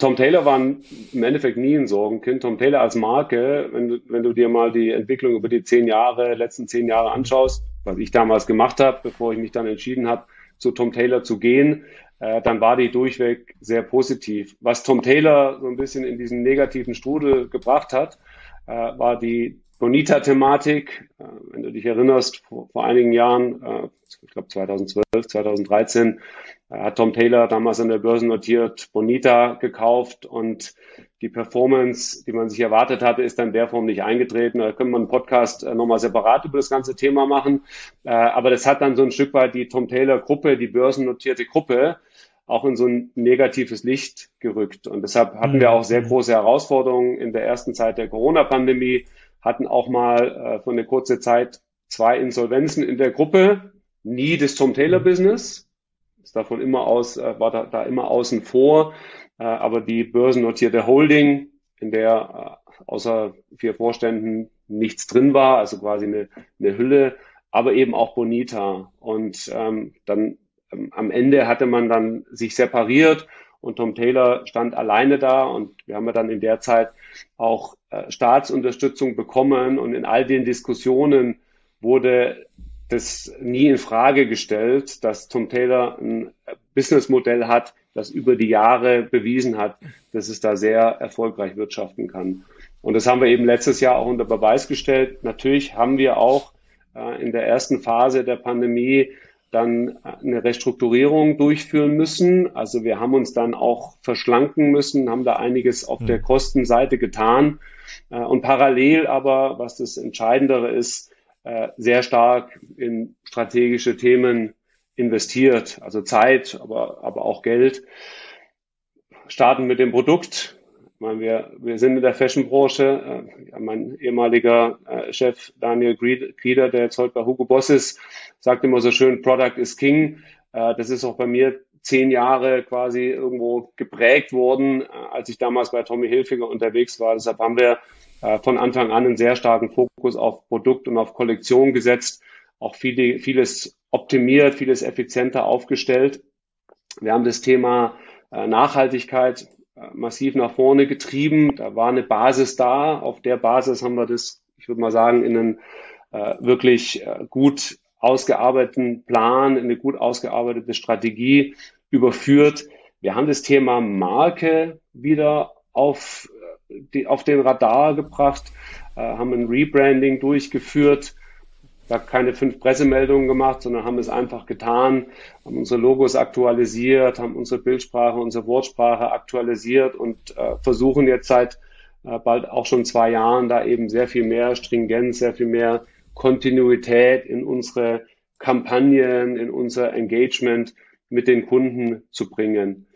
Tom Taylor war im Endeffekt nie ein Sorgenkind. Tom Taylor als Marke, wenn du, wenn du dir mal die Entwicklung über die zehn Jahre, letzten zehn Jahre anschaust, was ich damals gemacht habe, bevor ich mich dann entschieden habe, zu Tom Taylor zu gehen, äh, dann war die durchweg sehr positiv. Was Tom Taylor so ein bisschen in diesen negativen Strudel gebracht hat, äh, war die Bonita-Thematik. Äh, wenn du dich erinnerst, vor, vor einigen Jahren, äh, ich glaube 2012, 2013, äh, hat Tom Taylor damals an der Börse notiert Bonita gekauft und die Performance, die man sich erwartet hatte, ist dann in der Form nicht eingetreten. Da können wir einen Podcast äh, nochmal separat über das ganze Thema machen. Äh, aber das hat dann so ein Stück weit die Tom Taylor Gruppe, die börsennotierte Gruppe, auch in so ein negatives Licht gerückt. Und deshalb hatten wir mhm. auch sehr große Herausforderungen in der ersten Zeit der Corona-Pandemie, hatten auch mal äh, für eine kurze Zeit zwei Insolvenzen in der Gruppe, nie das Tom Taylor Business, ist davon immer aus, war da, da immer außen vor. Äh, aber die börsennotierte Holding, in der äh, außer vier Vorständen nichts drin war, also quasi eine, eine Hülle, aber eben auch Bonita. Und ähm, dann ähm, am Ende hatte man dann sich separiert und Tom Taylor stand alleine da und wir haben ja dann in der Zeit auch äh, Staatsunterstützung bekommen und in all den Diskussionen wurde das nie in Frage gestellt, dass Tom Taylor ein Businessmodell hat, das über die Jahre bewiesen hat, dass es da sehr erfolgreich wirtschaften kann. Und das haben wir eben letztes Jahr auch unter Beweis gestellt. Natürlich haben wir auch äh, in der ersten Phase der Pandemie dann eine Restrukturierung durchführen müssen. Also wir haben uns dann auch verschlanken müssen, haben da einiges auf der hm. Kostenseite getan. Äh, und parallel aber, was das Entscheidendere ist, äh, sehr stark in strategische Themen investiert, also Zeit, aber, aber auch Geld. Starten mit dem Produkt. Ich meine, wir, wir sind in der Fashion-Branche. Äh, mein ehemaliger äh, Chef Daniel Grieder, der jetzt heute bei Hugo Boss ist, sagt immer so schön, Product is King. Äh, das ist auch bei mir zehn Jahre quasi irgendwo geprägt worden, äh, als ich damals bei Tommy Hilfiger unterwegs war. Deshalb haben wir äh, von Anfang an einen sehr starken Fokus auf Produkt und auf Kollektion gesetzt, auch viele, vieles optimiert, vieles effizienter aufgestellt. Wir haben das Thema äh, Nachhaltigkeit äh, massiv nach vorne getrieben. Da war eine Basis da. Auf der Basis haben wir das, ich würde mal sagen, in einen äh, wirklich äh, gut ausgearbeiteten Plan, in eine gut ausgearbeitete Strategie überführt. Wir haben das Thema Marke wieder auf die, auf den Radar gebracht, äh, haben ein Rebranding durchgeführt, da keine fünf Pressemeldungen gemacht, sondern haben es einfach getan, haben unsere Logos aktualisiert, haben unsere Bildsprache, unsere Wortsprache aktualisiert und äh, versuchen jetzt seit äh, bald auch schon zwei Jahren da eben sehr viel mehr Stringenz, sehr viel mehr Kontinuität in unsere Kampagnen, in unser Engagement mit den Kunden zu bringen.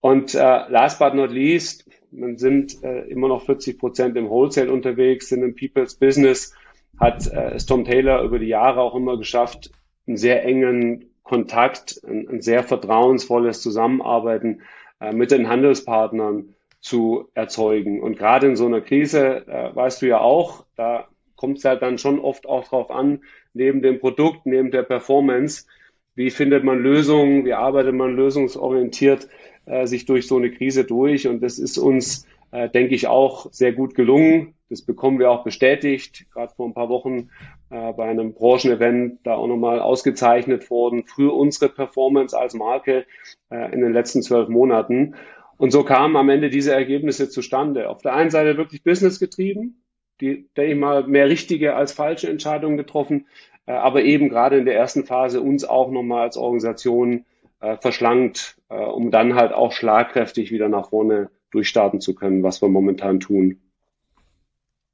Und äh, last but not least, man sind äh, immer noch 40 Prozent im Wholesale unterwegs, sind im People's Business, hat äh, Tom Taylor über die Jahre auch immer geschafft, einen sehr engen Kontakt, ein, ein sehr vertrauensvolles Zusammenarbeiten äh, mit den Handelspartnern zu erzeugen. Und gerade in so einer Krise, äh, weißt du ja auch, da kommt es halt dann schon oft auch drauf an, neben dem Produkt, neben der Performance, wie findet man Lösungen, wie arbeitet man lösungsorientiert äh, sich durch so eine Krise durch. Und das ist uns, äh, denke ich, auch sehr gut gelungen. Das bekommen wir auch bestätigt. Gerade vor ein paar Wochen äh, bei einem Branchenevent da auch nochmal ausgezeichnet worden für unsere Performance als Marke äh, in den letzten zwölf Monaten. Und so kamen am Ende diese Ergebnisse zustande. Auf der einen Seite wirklich Business getrieben, die, denke ich mal, mehr richtige als falsche Entscheidungen getroffen, äh, aber eben gerade in der ersten Phase uns auch nochmal als Organisation äh, verschlankt, äh, um dann halt auch schlagkräftig wieder nach vorne durchstarten zu können, was wir momentan tun.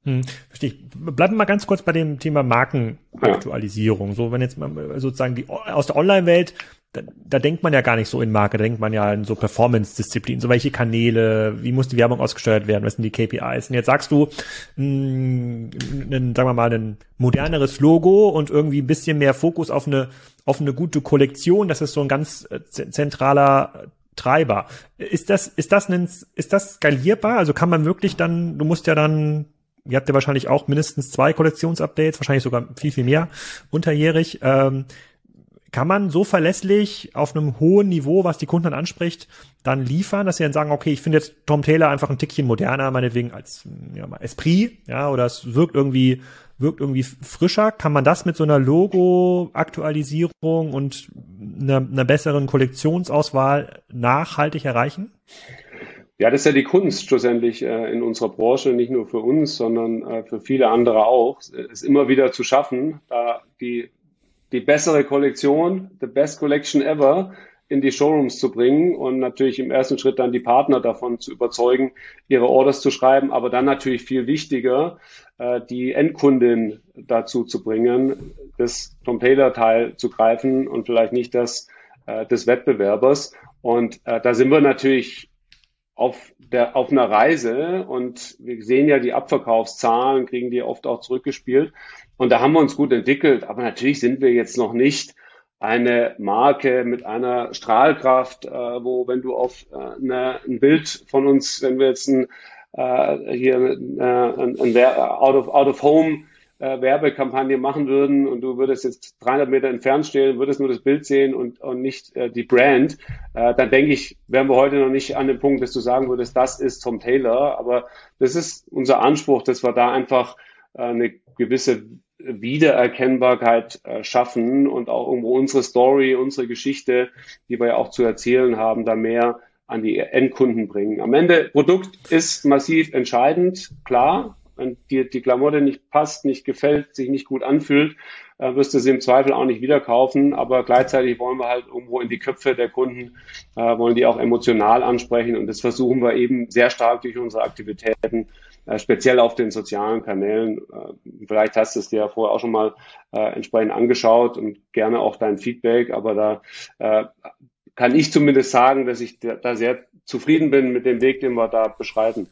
Hm, verstehe ich. Bleiben wir mal ganz kurz bei dem Thema Markenaktualisierung. Ja. So, wenn jetzt mal sozusagen die aus der Online-Welt, da, da denkt man ja gar nicht so in Marke, da denkt man ja in so Performance-Disziplinen, so welche Kanäle, wie muss die Werbung ausgesteuert werden, was sind die KPIs? Und jetzt sagst du, mh, hm, ein, sagen wir mal, ein moderneres Logo und irgendwie ein bisschen mehr Fokus auf eine, auf eine gute Kollektion, das ist so ein ganz äh, zentraler Treiber. Ist das, ist das ein, ist das skalierbar? Also kann man wirklich dann, du musst ja dann ihr habt ja wahrscheinlich auch mindestens zwei Kollektionsupdates, wahrscheinlich sogar viel, viel mehr unterjährig. Ähm, kann man so verlässlich auf einem hohen Niveau, was die Kunden dann anspricht, dann liefern, dass sie dann sagen, okay, ich finde jetzt Tom Taylor einfach ein Tickchen moderner, meinetwegen als ja, Esprit, ja, oder es wirkt irgendwie wirkt irgendwie frischer. Kann man das mit so einer Logo-Aktualisierung und einer, einer besseren Kollektionsauswahl nachhaltig erreichen? Ja, das ist ja die Kunst schlussendlich äh, in unserer Branche, nicht nur für uns, sondern äh, für viele andere auch, es immer wieder zu schaffen, da die, die bessere Kollektion, the best collection ever, in die Showrooms zu bringen und natürlich im ersten Schritt dann die Partner davon zu überzeugen, ihre Orders zu schreiben, aber dann natürlich viel wichtiger, äh, die Endkundin dazu zu bringen, das Tom Taylor Teil zu greifen und vielleicht nicht das des Wettbewerbers. Und äh, da sind wir natürlich auf, der, auf einer Reise und wir sehen ja die Abverkaufszahlen, kriegen die oft auch zurückgespielt. Und da haben wir uns gut entwickelt. Aber natürlich sind wir jetzt noch nicht eine Marke mit einer Strahlkraft, äh, wo wenn du auf äh, eine, ein Bild von uns, wenn wir jetzt ein, äh, hier äh, ein, ein out of out of home äh, Werbekampagne machen würden und du würdest jetzt 300 Meter entfernt stehen, würdest nur das Bild sehen und, und nicht äh, die Brand, äh, dann denke ich, wären wir heute noch nicht an dem Punkt, dass du sagen würdest, das ist Tom Taylor. Aber das ist unser Anspruch, dass wir da einfach äh, eine gewisse Wiedererkennbarkeit äh, schaffen und auch irgendwo unsere Story, unsere Geschichte, die wir ja auch zu erzählen haben, da mehr an die Endkunden bringen. Am Ende, Produkt ist massiv entscheidend, klar, wenn dir die Klamotte nicht passt, nicht gefällt, sich nicht gut anfühlt, äh, wirst du sie im Zweifel auch nicht wieder kaufen. Aber gleichzeitig wollen wir halt irgendwo in die Köpfe der Kunden, äh, wollen die auch emotional ansprechen. Und das versuchen wir eben sehr stark durch unsere Aktivitäten, äh, speziell auf den sozialen Kanälen. Äh, vielleicht hast du es dir ja vorher auch schon mal äh, entsprechend angeschaut und gerne auch dein Feedback. Aber da äh, kann ich zumindest sagen, dass ich da sehr zufrieden bin mit dem Weg, den wir da beschreiten.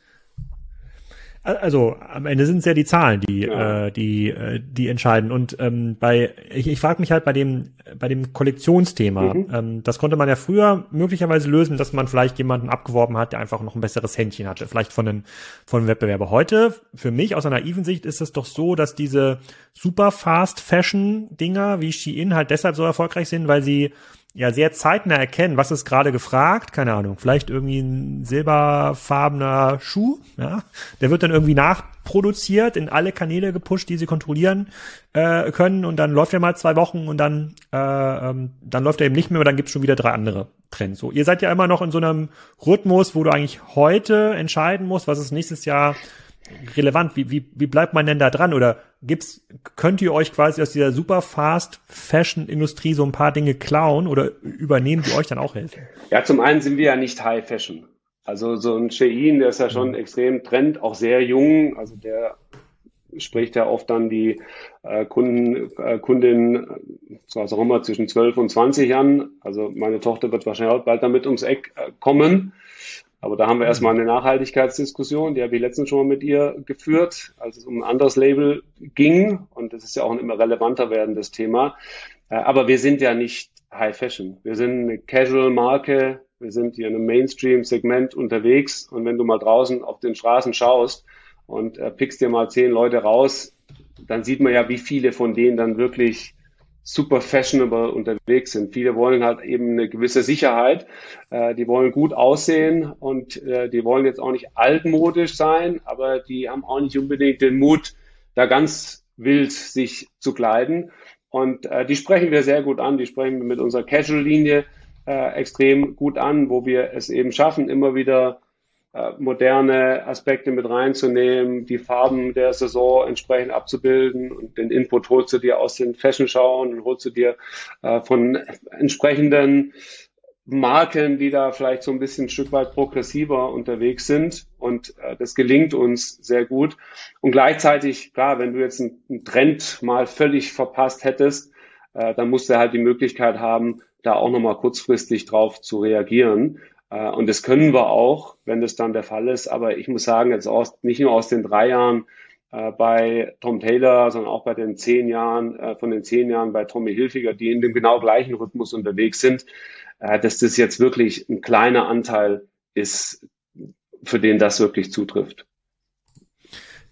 Also am Ende sind es ja die Zahlen, die ja. äh, die äh, die entscheiden. Und ähm, bei ich, ich frage mich halt bei dem bei dem Kollektionsthema. Mhm. Ähm, das konnte man ja früher möglicherweise lösen, dass man vielleicht jemanden abgeworben hat, der einfach noch ein besseres Händchen hatte, vielleicht von einem von Wettbewerber. Heute für mich aus einer naiven Sicht ist es doch so, dass diese super Fast Fashion Dinger wie Shein halt deshalb so erfolgreich sind, weil sie ja sehr zeitnah erkennen, was ist gerade gefragt, keine Ahnung, vielleicht irgendwie ein silberfarbener Schuh, ja, der wird dann irgendwie nachproduziert, in alle Kanäle gepusht, die sie kontrollieren äh, können und dann läuft er mal zwei Wochen und dann äh, ähm, dann läuft er eben nicht mehr, aber dann gibt's schon wieder drei andere Trends. So, ihr seid ja immer noch in so einem Rhythmus, wo du eigentlich heute entscheiden musst, was ist nächstes Jahr relevant? Wie, wie, wie bleibt man denn da dran? Oder gibt's, könnt ihr euch quasi aus dieser super fast Fashion Industrie so ein paar Dinge klauen oder übernehmen, die euch dann auch helfen? Ja, zum einen sind wir ja nicht High Fashion. Also so ein Shein, der ist ja schon extrem Trend, auch sehr jung. Also der spricht ja oft dann die äh, Kunden, äh, Kundin, was auch immer, zwischen 12 und 20 an. Also meine Tochter wird wahrscheinlich bald damit ums Eck äh, kommen. Aber da haben wir erstmal eine Nachhaltigkeitsdiskussion, die habe ich letztens schon mal mit ihr geführt, als es um ein anderes Label ging. Und das ist ja auch ein immer relevanter werdendes Thema. Äh, aber wir sind ja nicht High Fashion. Wir sind eine Casual-Marke. Wir sind hier in einem Mainstream-Segment unterwegs. Und wenn du mal draußen auf den Straßen schaust und äh, pickst dir mal zehn Leute raus, dann sieht man ja, wie viele von denen dann wirklich super fashionable unterwegs sind. Viele wollen halt eben eine gewisse Sicherheit, äh, die wollen gut aussehen und äh, die wollen jetzt auch nicht altmodisch sein, aber die haben auch nicht unbedingt den Mut, da ganz wild sich zu kleiden. Und äh, die sprechen wir sehr gut an, die sprechen wir mit unserer Casual-Linie äh, extrem gut an, wo wir es eben schaffen, immer wieder äh, moderne Aspekte mit reinzunehmen, die Farben der Saison entsprechend abzubilden und den Input holst du dir aus den Fashion-Schauen und holst du dir äh, von entsprechenden Marken, die da vielleicht so ein bisschen ein Stück weit progressiver unterwegs sind und äh, das gelingt uns sehr gut. Und gleichzeitig, klar, wenn du jetzt einen, einen Trend mal völlig verpasst hättest, äh, dann musst du halt die Möglichkeit haben, da auch nochmal kurzfristig drauf zu reagieren. Äh, und das können wir auch, wenn das dann der Fall ist. Aber ich muss sagen, jetzt aus, nicht nur aus den drei Jahren äh, bei Tom Taylor, sondern auch bei den zehn Jahren, äh, von den zehn Jahren bei Tommy Hilfiger, die in dem genau gleichen Rhythmus unterwegs sind, äh, dass das jetzt wirklich ein kleiner Anteil ist, für den das wirklich zutrifft.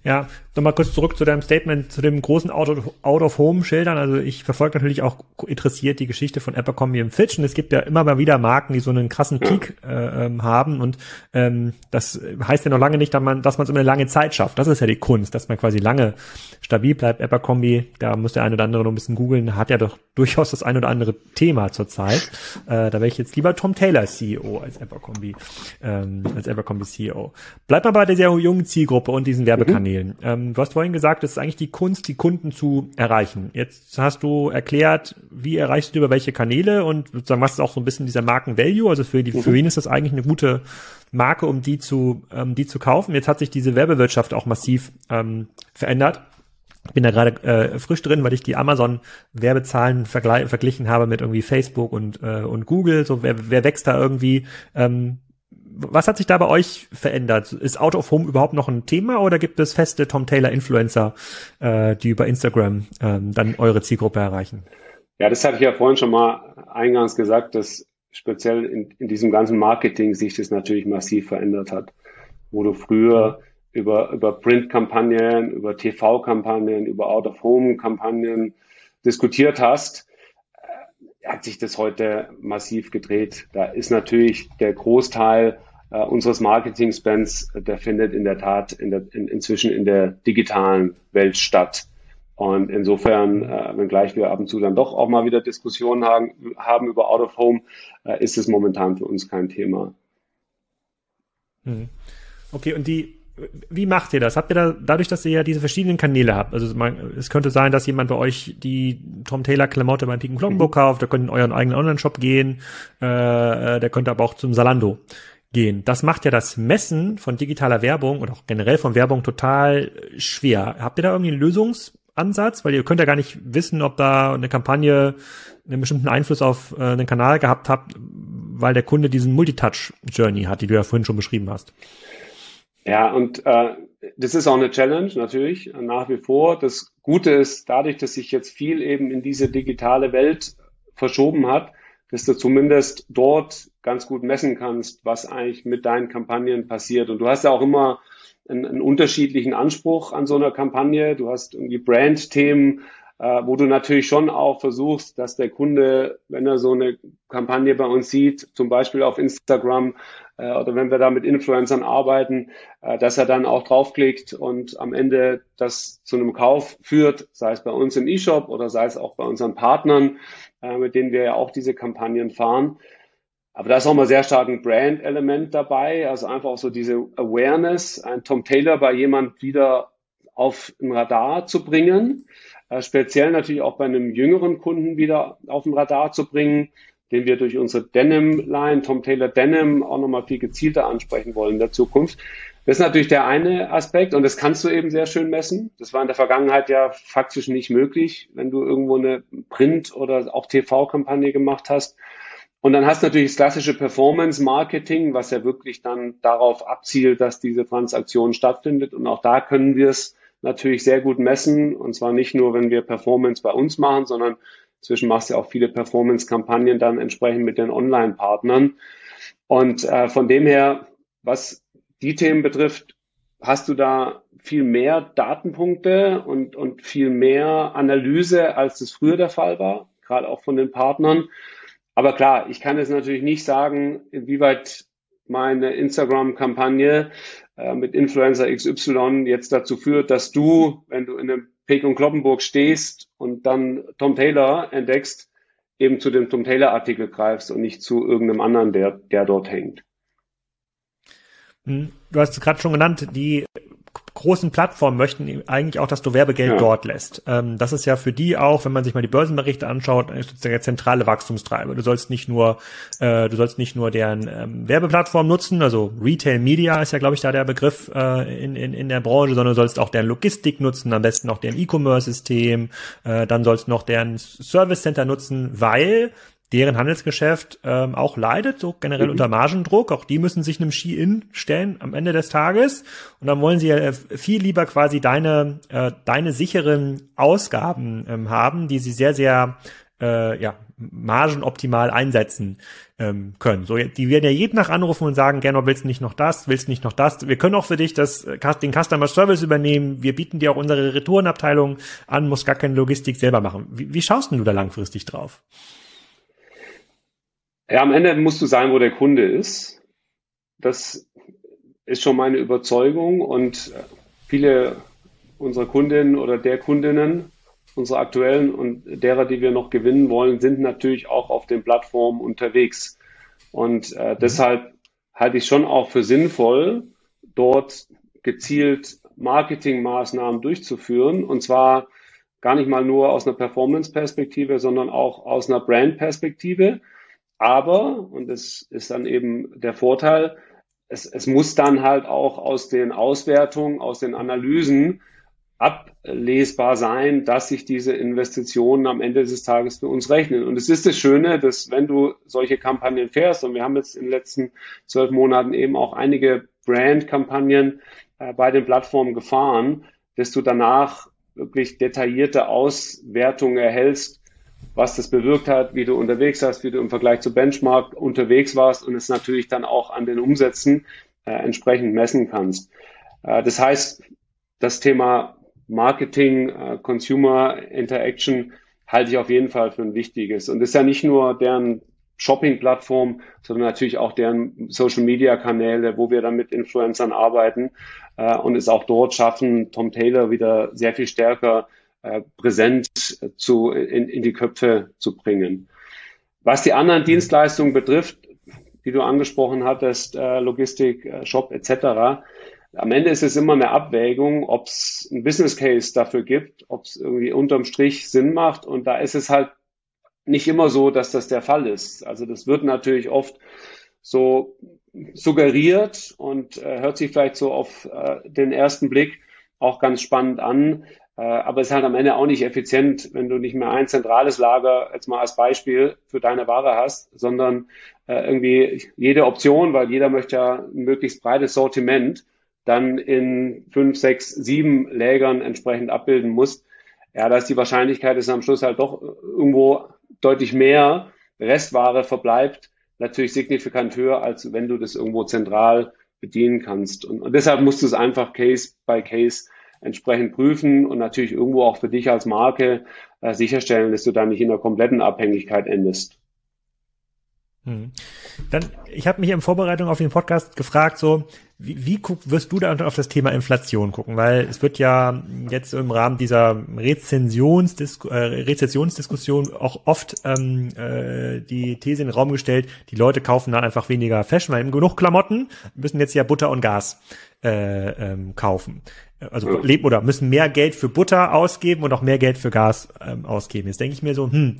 Ja, nochmal kurz zurück zu deinem Statement zu dem großen Out-of-Home-Schildern. Also ich verfolge natürlich auch interessiert die Geschichte von Abercrombie und Fitch und es gibt ja immer mal wieder Marken, die so einen krassen Peak äh, ähm, haben und ähm, das heißt ja noch lange nicht, dass man dass man es über eine lange Zeit schafft. Das ist ja die Kunst, dass man quasi lange stabil bleibt. Abercrombie, da muss der eine oder andere noch ein bisschen googeln, hat ja doch durchaus das ein oder andere Thema zurzeit. Äh, da wäre ich jetzt lieber Tom Taylor CEO als Abercrombie, ähm, als Abercrombie CEO. Bleibt mal bei der sehr jungen Zielgruppe und diesen Werbekanälen. Mhm. Ähm, du hast vorhin gesagt, es ist eigentlich die Kunst, die Kunden zu erreichen. Jetzt hast du erklärt, wie erreichst du über welche Kanäle und sozusagen was ist auch so ein bisschen dieser Marken-Value. Also für, die, für mhm. wen ist das eigentlich eine gute Marke, um die zu, ähm, die zu kaufen. Jetzt hat sich diese Werbewirtschaft auch massiv ähm, verändert. Bin da gerade äh, frisch drin, weil ich die Amazon-Werbezahlen verglichen habe mit irgendwie Facebook und, äh, und Google. So, wer, wer wächst da irgendwie? Ähm, was hat sich da bei euch verändert? Ist Out of Home überhaupt noch ein Thema oder gibt es feste Tom Taylor Influencer, äh, die über Instagram ähm, dann eure Zielgruppe erreichen? Ja, das hatte ich ja vorhin schon mal eingangs gesagt, dass speziell in, in diesem ganzen Marketing sich das natürlich massiv verändert hat. Wo du früher über, über Print-Kampagnen, über TV-Kampagnen, über Out-of-Home-Kampagnen diskutiert hast, äh, hat sich das heute massiv gedreht. Da ist natürlich der Großteil äh, unseres Marketing-Spends, der findet in der Tat in der, in, inzwischen in der digitalen Welt statt. Und insofern, äh, wenngleich wir ab und zu dann doch auch mal wieder Diskussionen haben, haben über Out of Home, äh, ist es momentan für uns kein Thema. Mhm. Okay, und die, wie macht ihr das? Habt ihr da, dadurch, dass ihr ja diese verschiedenen Kanäle habt, also man, es könnte sein, dass jemand bei euch die Tom Taylor Klamotte beim Piken Kloppenburg mhm. kauft, der könnte in euren eigenen Online-Shop gehen, äh, äh der könnte aber auch zum Salando gehen. Das macht ja das Messen von digitaler Werbung oder auch generell von Werbung total schwer. Habt ihr da irgendwie einen Lösungsansatz? Weil ihr könnt ja gar nicht wissen, ob da eine Kampagne einen bestimmten Einfluss auf äh, einen Kanal gehabt hat, weil der Kunde diesen Multitouch-Journey hat, die du ja vorhin schon beschrieben hast. Ja, und äh, das ist auch eine Challenge natürlich nach wie vor. Das Gute ist, dadurch, dass sich jetzt viel eben in diese digitale Welt verschoben hat, dass du zumindest dort ganz gut messen kannst, was eigentlich mit deinen Kampagnen passiert. Und du hast ja auch immer einen, einen unterschiedlichen Anspruch an so einer Kampagne. Du hast irgendwie Brand-Themen, äh, wo du natürlich schon auch versuchst, dass der Kunde, wenn er so eine Kampagne bei uns sieht, zum Beispiel auf Instagram äh, oder wenn wir da mit Influencern arbeiten, äh, dass er dann auch draufklickt und am Ende das zu einem Kauf führt, sei es bei uns im E-Shop oder sei es auch bei unseren Partnern äh, mit denen wir ja auch diese Kampagnen fahren. Aber da ist auch mal sehr stark ein Brand-Element dabei, also einfach auch so diese Awareness, ein Tom Taylor bei jemand wieder auf ein Radar zu bringen, speziell natürlich auch bei einem jüngeren Kunden wieder auf ein Radar zu bringen, den wir durch unsere Denim-Line, Tom Taylor Denim, auch nochmal viel gezielter ansprechen wollen in der Zukunft. Das ist natürlich der eine Aspekt und das kannst du eben sehr schön messen. Das war in der Vergangenheit ja faktisch nicht möglich, wenn du irgendwo eine Print- oder auch TV-Kampagne gemacht hast. Und dann hast du natürlich das klassische Performance-Marketing, was ja wirklich dann darauf abzielt, dass diese Transaktion stattfindet. Und auch da können wir es natürlich sehr gut messen. Und zwar nicht nur, wenn wir Performance bei uns machen, sondern inzwischen machst du ja auch viele Performance-Kampagnen dann entsprechend mit den Online-Partnern. Und äh, von dem her, was die Themen betrifft, hast du da viel mehr Datenpunkte und, und viel mehr Analyse, als das früher der Fall war, gerade auch von den Partnern. Aber klar, ich kann jetzt natürlich nicht sagen, inwieweit meine Instagram-Kampagne äh, mit Influencer XY jetzt dazu führt, dass du, wenn du in einem Pek und Kloppenburg stehst und dann Tom Taylor entdeckst, eben zu dem Tom Taylor Artikel greifst und nicht zu irgendeinem anderen, der, der dort hängt. Hm, du hast gerade schon genannt, die großen Plattformen möchten eigentlich auch, dass du Werbegeld ja. dort lässt. Ähm, das ist ja für die auch, wenn man sich mal die Börsenberichte anschaut, der zentrale Wachstumstreiber. Du sollst nicht nur, äh, du sollst nicht nur deren ähm, Werbeplattform nutzen, also Retail Media ist ja, glaube ich, da der Begriff äh, in, in, in der Branche, sondern du sollst auch deren Logistik nutzen, am besten noch deren E-Commerce-System, äh, dann sollst du noch deren Service Center nutzen, weil deren Handelsgeschäft ähm, auch leidet, so generell mhm. unter Margendruck. Auch die müssen sich einem Ski-In stellen am Ende des Tages. Und dann wollen sie äh, viel lieber quasi deine, äh, deine sicheren Ausgaben ähm, haben, die sie sehr, sehr äh, ja, margenoptimal einsetzen ähm, können. So, die werden ja jeden Tag anrufen und sagen, Gernot, willst du nicht noch das, willst du nicht noch das? Wir können auch für dich das, äh, den Customer Service übernehmen. Wir bieten dir auch unsere Retourenabteilung an, muss gar keine Logistik selber machen. Wie, wie schaust denn du da langfristig drauf? Ja, am Ende musst du sein, wo der Kunde ist. Das ist schon meine Überzeugung und viele unserer Kundinnen oder der Kundinnen, unsere aktuellen und derer, die wir noch gewinnen wollen, sind natürlich auch auf den Plattformen unterwegs. Und äh, mhm. deshalb halte ich schon auch für sinnvoll, dort gezielt Marketingmaßnahmen durchzuführen. Und zwar gar nicht mal nur aus einer Performance-Perspektive, sondern auch aus einer Brand-Perspektive. Aber, und das ist dann eben der Vorteil, es, es muss dann halt auch aus den Auswertungen, aus den Analysen ablesbar sein, dass sich diese Investitionen am Ende des Tages für uns rechnen. Und es ist das Schöne, dass wenn du solche Kampagnen fährst, und wir haben jetzt in den letzten zwölf Monaten eben auch einige Brand-Kampagnen äh, bei den Plattformen gefahren, dass du danach wirklich detaillierte Auswertungen erhältst, was das bewirkt hat, wie du unterwegs warst, wie du im Vergleich zu Benchmark unterwegs warst und es natürlich dann auch an den Umsätzen äh, entsprechend messen kannst. Äh, das heißt, das Thema Marketing, äh, Consumer Interaction halte ich auf jeden Fall für ein wichtiges. Und das ist ja nicht nur deren Shopping-Plattform, sondern natürlich auch deren Social-Media-Kanäle, wo wir dann mit Influencern arbeiten äh, und es auch dort schaffen, Tom Taylor wieder sehr viel stärker äh, präsent zu, in, in die Köpfe zu bringen. Was die anderen Dienstleistungen betrifft, die du angesprochen hattest, äh, Logistik, äh, Shop etc., am Ende ist es immer eine Abwägung, ob es ein Business Case dafür gibt, ob es irgendwie unterm Strich Sinn macht. Und da ist es halt nicht immer so, dass das der Fall ist. Also das wird natürlich oft so suggeriert und äh, hört sich vielleicht so auf äh, den ersten Blick auch ganz spannend an. Äh, aber es ist halt am Ende auch nicht effizient, wenn du nicht mehr ein zentrales Lager jetzt mal als Beispiel für deine Ware hast, sondern äh, irgendwie jede Option, weil jeder möchte ja ein möglichst breites Sortiment dann in fünf, sechs, sieben Lägern entsprechend abbilden musst. Ja, da ist die Wahrscheinlichkeit, dass am Schluss halt doch irgendwo deutlich mehr Restware verbleibt, natürlich signifikant höher, als wenn du das irgendwo zentral bedienen kannst. Und, und deshalb musst du es einfach Case by Case entsprechend prüfen und natürlich irgendwo auch für dich als Marke äh, sicherstellen, dass du da nicht in der kompletten Abhängigkeit endest. Hm. Dann, ich habe mich in Vorbereitung auf den Podcast gefragt, so wie, wie guck, wirst du da auf das Thema Inflation gucken? Weil es wird ja jetzt im Rahmen dieser Rezensionsdis äh, Rezessionsdiskussion auch oft ähm, äh, die These in den Raum gestellt, die Leute kaufen dann einfach weniger Fashion, weil eben genug Klamotten müssen jetzt ja Butter und Gas äh, ähm, kaufen also ja. leben oder müssen mehr Geld für Butter ausgeben und auch mehr Geld für Gas ähm, ausgeben. Jetzt denke ich mir so, hm,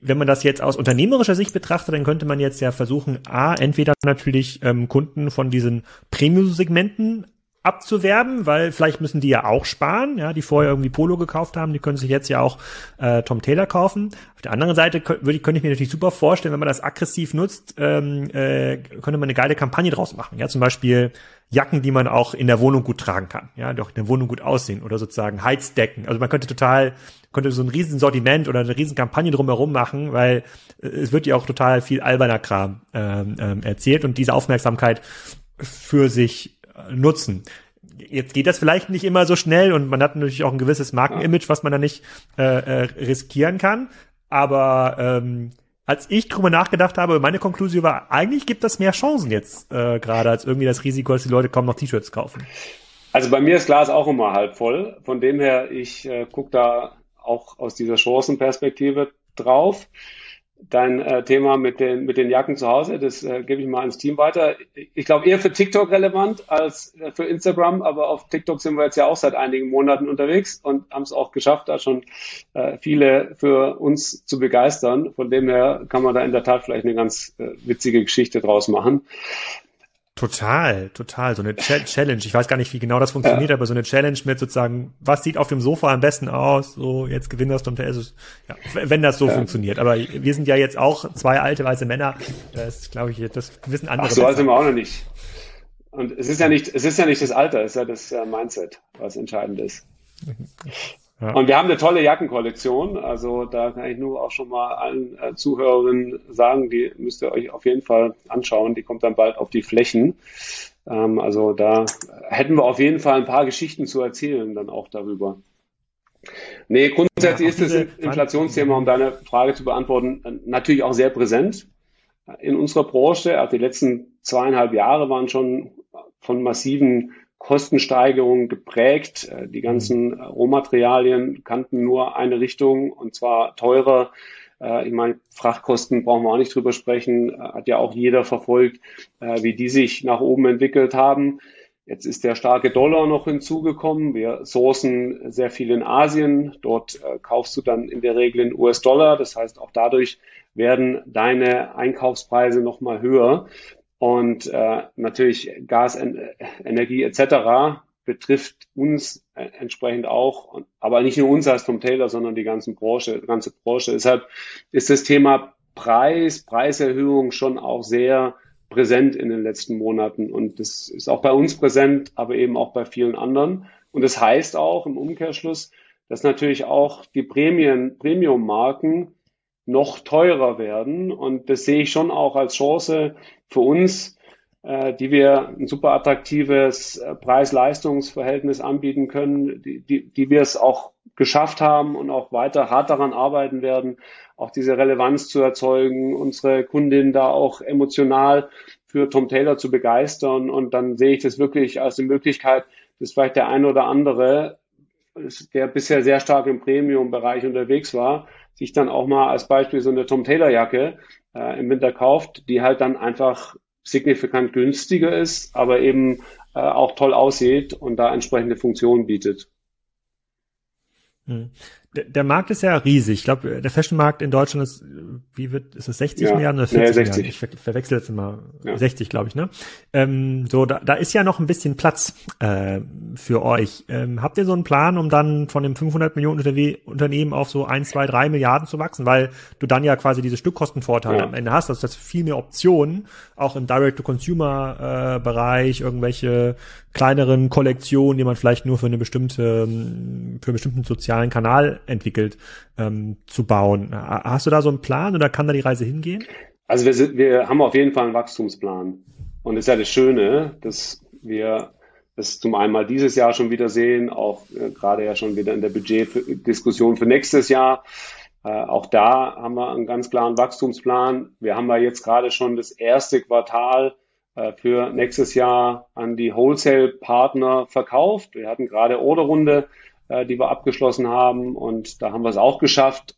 wenn man das jetzt aus unternehmerischer Sicht betrachtet, dann könnte man jetzt ja versuchen, a, entweder natürlich ähm, Kunden von diesen Premium-Segmenten abzuwerben, weil vielleicht müssen die ja auch sparen, ja, die vorher irgendwie Polo gekauft haben, die können sich jetzt ja auch äh, Tom Taylor kaufen. Auf der anderen Seite könnte, ich, könnte ich mir natürlich super vorstellen, wenn man das aggressiv nutzt, ähm, äh, könnte man eine geile Kampagne draus machen. Ja, zum Beispiel Jacken, die man auch in der Wohnung gut tragen kann, ja, doch in der Wohnung gut aussehen oder sozusagen Heizdecken. Also man könnte total, könnte so ein riesen Sortiment oder eine riesen Kampagne drumherum machen, weil äh, es wird ja auch total viel alberner Kram ähm, ähm, erzählt und diese Aufmerksamkeit für sich nutzen. Jetzt geht das vielleicht nicht immer so schnell und man hat natürlich auch ein gewisses Markenimage, was man da nicht äh, äh, riskieren kann. Aber ähm, als ich drüber nachgedacht habe, meine Konklusion war, eigentlich gibt das mehr Chancen jetzt äh, gerade als irgendwie das Risiko, dass die Leute kaum noch T-Shirts kaufen. Also bei mir ist Glas auch immer halb voll. Von dem her, ich äh, gucke da auch aus dieser Chancenperspektive drauf. Dein äh, Thema mit den, mit den Jacken zu Hause. Das äh, gebe ich mal ans Team weiter. Ich glaube eher für TikTok relevant als äh, für Instagram, aber auf TikTok sind wir jetzt ja auch seit einigen Monaten unterwegs und haben es auch geschafft, da schon äh, viele für uns zu begeistern. Von dem her kann man da in der Tat vielleicht eine ganz äh, witzige Geschichte draus machen. Total, total. So eine Ch Challenge. Ich weiß gar nicht, wie genau das funktioniert, ja. aber so eine Challenge mit sozusagen, was sieht auf dem Sofa am besten aus? So, jetzt gewinnt das Tom also, ja, wenn das so ja. funktioniert. Aber wir sind ja jetzt auch zwei alte weiße Männer. Das glaube ich, das wissen andere. Ach, so alt sind wir auch noch nicht. Und es ist ja nicht, es ist ja nicht das Alter, es ist ja das äh, Mindset, was entscheidend ist. Ja. Und wir haben eine tolle Jackenkollektion. Also da kann ich nur auch schon mal allen äh, Zuhörerinnen sagen, die müsst ihr euch auf jeden Fall anschauen. Die kommt dann bald auf die Flächen. Ähm, also da hätten wir auf jeden Fall ein paar Geschichten zu erzählen dann auch darüber. Nee, grundsätzlich ja, ist das Inflationsthema, um deine Frage zu beantworten, natürlich auch sehr präsent in unserer Branche. Also die letzten zweieinhalb Jahre waren schon von massiven Kostensteigerungen geprägt. Äh, die ganzen Rohmaterialien kannten nur eine Richtung und zwar teurer. Äh, ich meine, Frachtkosten brauchen wir auch nicht drüber sprechen. Äh, hat ja auch jeder verfolgt, wie die sich nach oben entwickelt haben. Jetzt ist der starke Dollar noch hinzugekommen. Wir sourcen sehr viel in Asien. Dort kaufst du dann in der Regel in US-Dollar. Das heißt, auch dadurch werden deine Einkaufspreise nochmal höher. Und äh, natürlich Gas, Energie etc. betrifft uns äh, entsprechend auch, aber nicht nur uns als Tom Taylor, sondern die ganze Branche, ganze Branche. Deshalb ist das Thema Preis, Preiserhöhung schon auch sehr präsent in den letzten Monaten. Und das ist auch bei uns präsent, aber eben auch bei vielen anderen. Und das heißt auch im Umkehrschluss, dass natürlich auch die Prämien, Premium-Marken noch teurer werden. Und das sehe ich schon auch als Chance für uns, äh, die wir ein super attraktives äh, Preis-Leistungs-Verhältnis anbieten können, die, die, die wir es auch geschafft haben und auch weiter hart daran arbeiten werden, auch diese Relevanz zu erzeugen, unsere Kundin da auch emotional für Tom Taylor zu begeistern. Und dann sehe ich das wirklich als eine Möglichkeit, dass vielleicht der eine oder andere, der bisher sehr stark im Premium-Bereich unterwegs war, sich dann auch mal als Beispiel so eine Tom Taylor Jacke äh, im Winter kauft, die halt dann einfach signifikant günstiger ist, aber eben äh, auch toll aussieht und da entsprechende Funktionen bietet. Der, der Markt ist ja riesig. Ich glaube, der Fashion-Markt in Deutschland ist, wie wird, ist es 60 ja. Milliarden oder 40 nee, 60. Milliarden? Ich ver verwechsel jetzt immer. Ja. 60, glaube ich, ne? Ähm, so, da, da ist ja noch ein bisschen Platz äh, für euch. Ähm, habt ihr so einen Plan, um dann von dem 500 Millionen Unternehmen auf so 1, 2, 3 Milliarden zu wachsen? Weil du dann ja quasi diese Stückkostenvorteile ja. am Ende hast. Also das viel mehr Optionen, auch im Direct-to-Consumer-Bereich, irgendwelche kleineren Kollektionen, die man vielleicht nur für eine bestimmte, für einen bestimmten sozialen Kanal entwickelt, ähm, zu bauen. Hast du da so einen Plan oder kann da die Reise hingehen? Also wir, sind, wir haben auf jeden Fall einen Wachstumsplan. Und es ist ja das Schöne, dass wir das zum einen mal dieses Jahr schon wieder sehen, auch äh, gerade ja schon wieder in der Budgetdiskussion für nächstes Jahr. Äh, auch da haben wir einen ganz klaren Wachstumsplan. Wir haben ja jetzt gerade schon das erste Quartal äh, für nächstes Jahr an die Wholesale-Partner verkauft. Wir hatten gerade Orderrunde äh, die wir abgeschlossen haben. Und da haben wir es auch geschafft,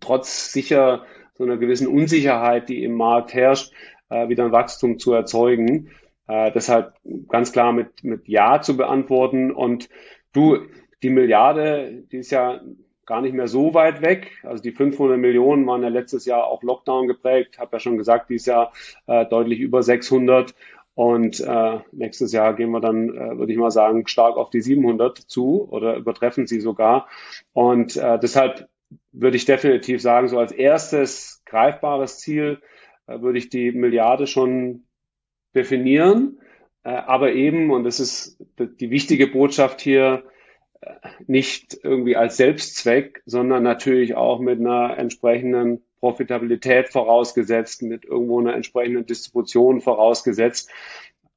trotz sicher so einer gewissen Unsicherheit, die im Markt herrscht, äh, wieder ein Wachstum zu erzeugen. Äh, deshalb ganz klar mit, mit Ja zu beantworten. Und du, die Milliarde, die ist ja gar nicht mehr so weit weg. Also die 500 Millionen waren ja letztes Jahr auch Lockdown geprägt. Habe ja schon gesagt, dieses Jahr äh, deutlich über 600. Und äh, nächstes Jahr gehen wir dann, äh, würde ich mal sagen, stark auf die 700 zu oder übertreffen sie sogar. Und äh, deshalb würde ich definitiv sagen, so als erstes greifbares Ziel äh, würde ich die Milliarde schon definieren. Äh, aber eben, und das ist die wichtige Botschaft hier, äh, nicht irgendwie als Selbstzweck, sondern natürlich auch mit einer entsprechenden Profitabilität vorausgesetzt, mit irgendwo einer entsprechenden Distribution vorausgesetzt,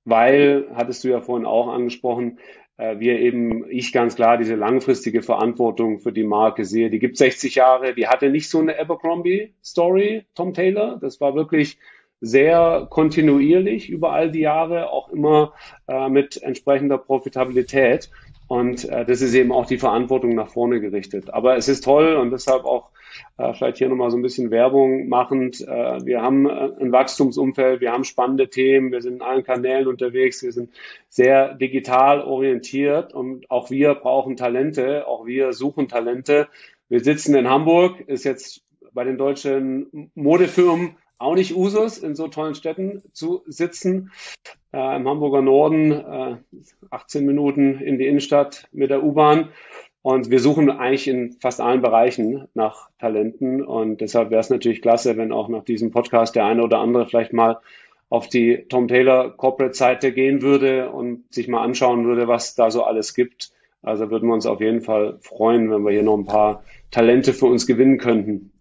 weil, hattest du ja vorhin auch angesprochen, äh, wir eben, ich ganz klar diese langfristige Verantwortung für die Marke sehe. Die gibt 60 Jahre, die hatte nicht so eine Abercrombie-Story, Tom Taylor. Das war wirklich sehr kontinuierlich über all die Jahre, auch immer äh, mit entsprechender Profitabilität. Und äh, das ist eben auch die Verantwortung nach vorne gerichtet. Aber es ist toll und deshalb auch äh, vielleicht hier nochmal so ein bisschen Werbung machend. Äh, wir haben äh, ein Wachstumsumfeld, wir haben spannende Themen, wir sind in allen Kanälen unterwegs, wir sind sehr digital orientiert und auch wir brauchen Talente, auch wir suchen Talente. Wir sitzen in Hamburg, ist jetzt bei den deutschen Modefirmen auch nicht Usus, in so tollen Städten zu sitzen. Äh, Im Hamburger Norden, äh, 18 Minuten in die Innenstadt mit der U-Bahn. Und wir suchen eigentlich in fast allen Bereichen nach Talenten. Und deshalb wäre es natürlich klasse, wenn auch nach diesem Podcast der eine oder andere vielleicht mal auf die Tom Taylor Corporate Seite gehen würde und sich mal anschauen würde, was da so alles gibt. Also würden wir uns auf jeden Fall freuen, wenn wir hier noch ein paar Talente für uns gewinnen könnten.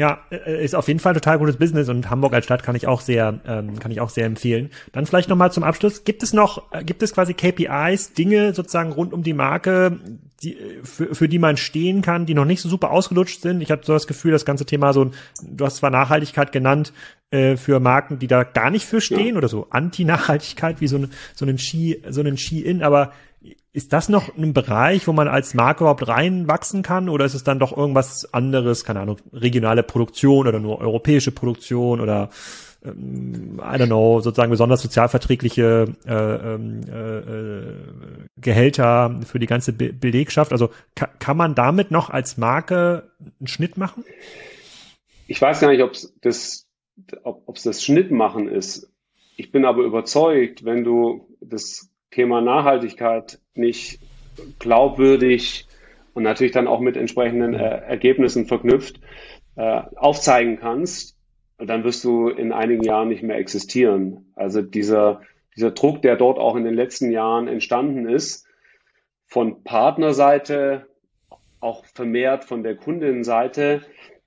Ja, äh, ist auf jeden Fall total gutes Business und Hamburg als Stadt kann ich auch sehr, ähm, kann ich auch sehr empfehlen. Dann vielleicht nochmal zum Abschluss. Gibt es noch, äh, gibt es quasi KPIs, Dinge sozusagen rund um die Marke, die, für, für die man stehen kann, die noch nicht so super ausgelutscht sind? Ich habe so das Gefühl, das ganze Thema so, du hast zwar Nachhaltigkeit genannt, äh, für Marken, die da gar nicht für stehen ja. oder so Anti-Nachhaltigkeit wie so, ein, so einen Ski, so einen Ski-In, aber ist das noch ein Bereich, wo man als Marke überhaupt reinwachsen kann oder ist es dann doch irgendwas anderes, keine Ahnung, regionale Produktion oder nur europäische Produktion oder ähm, I don't know, sozusagen besonders sozialverträgliche äh, ähm, äh, äh, Gehälter für die ganze Be Belegschaft. Also ka kann man damit noch als Marke einen Schnitt machen? Ich weiß gar nicht, ob es das, ob es das Schnittmachen ist. Ich bin aber überzeugt, wenn du das Thema Nachhaltigkeit nicht glaubwürdig und natürlich dann auch mit entsprechenden äh, Ergebnissen verknüpft äh, aufzeigen kannst, dann wirst du in einigen Jahren nicht mehr existieren. Also dieser, dieser Druck, der dort auch in den letzten Jahren entstanden ist, von Partnerseite, auch vermehrt von der Kundenseite,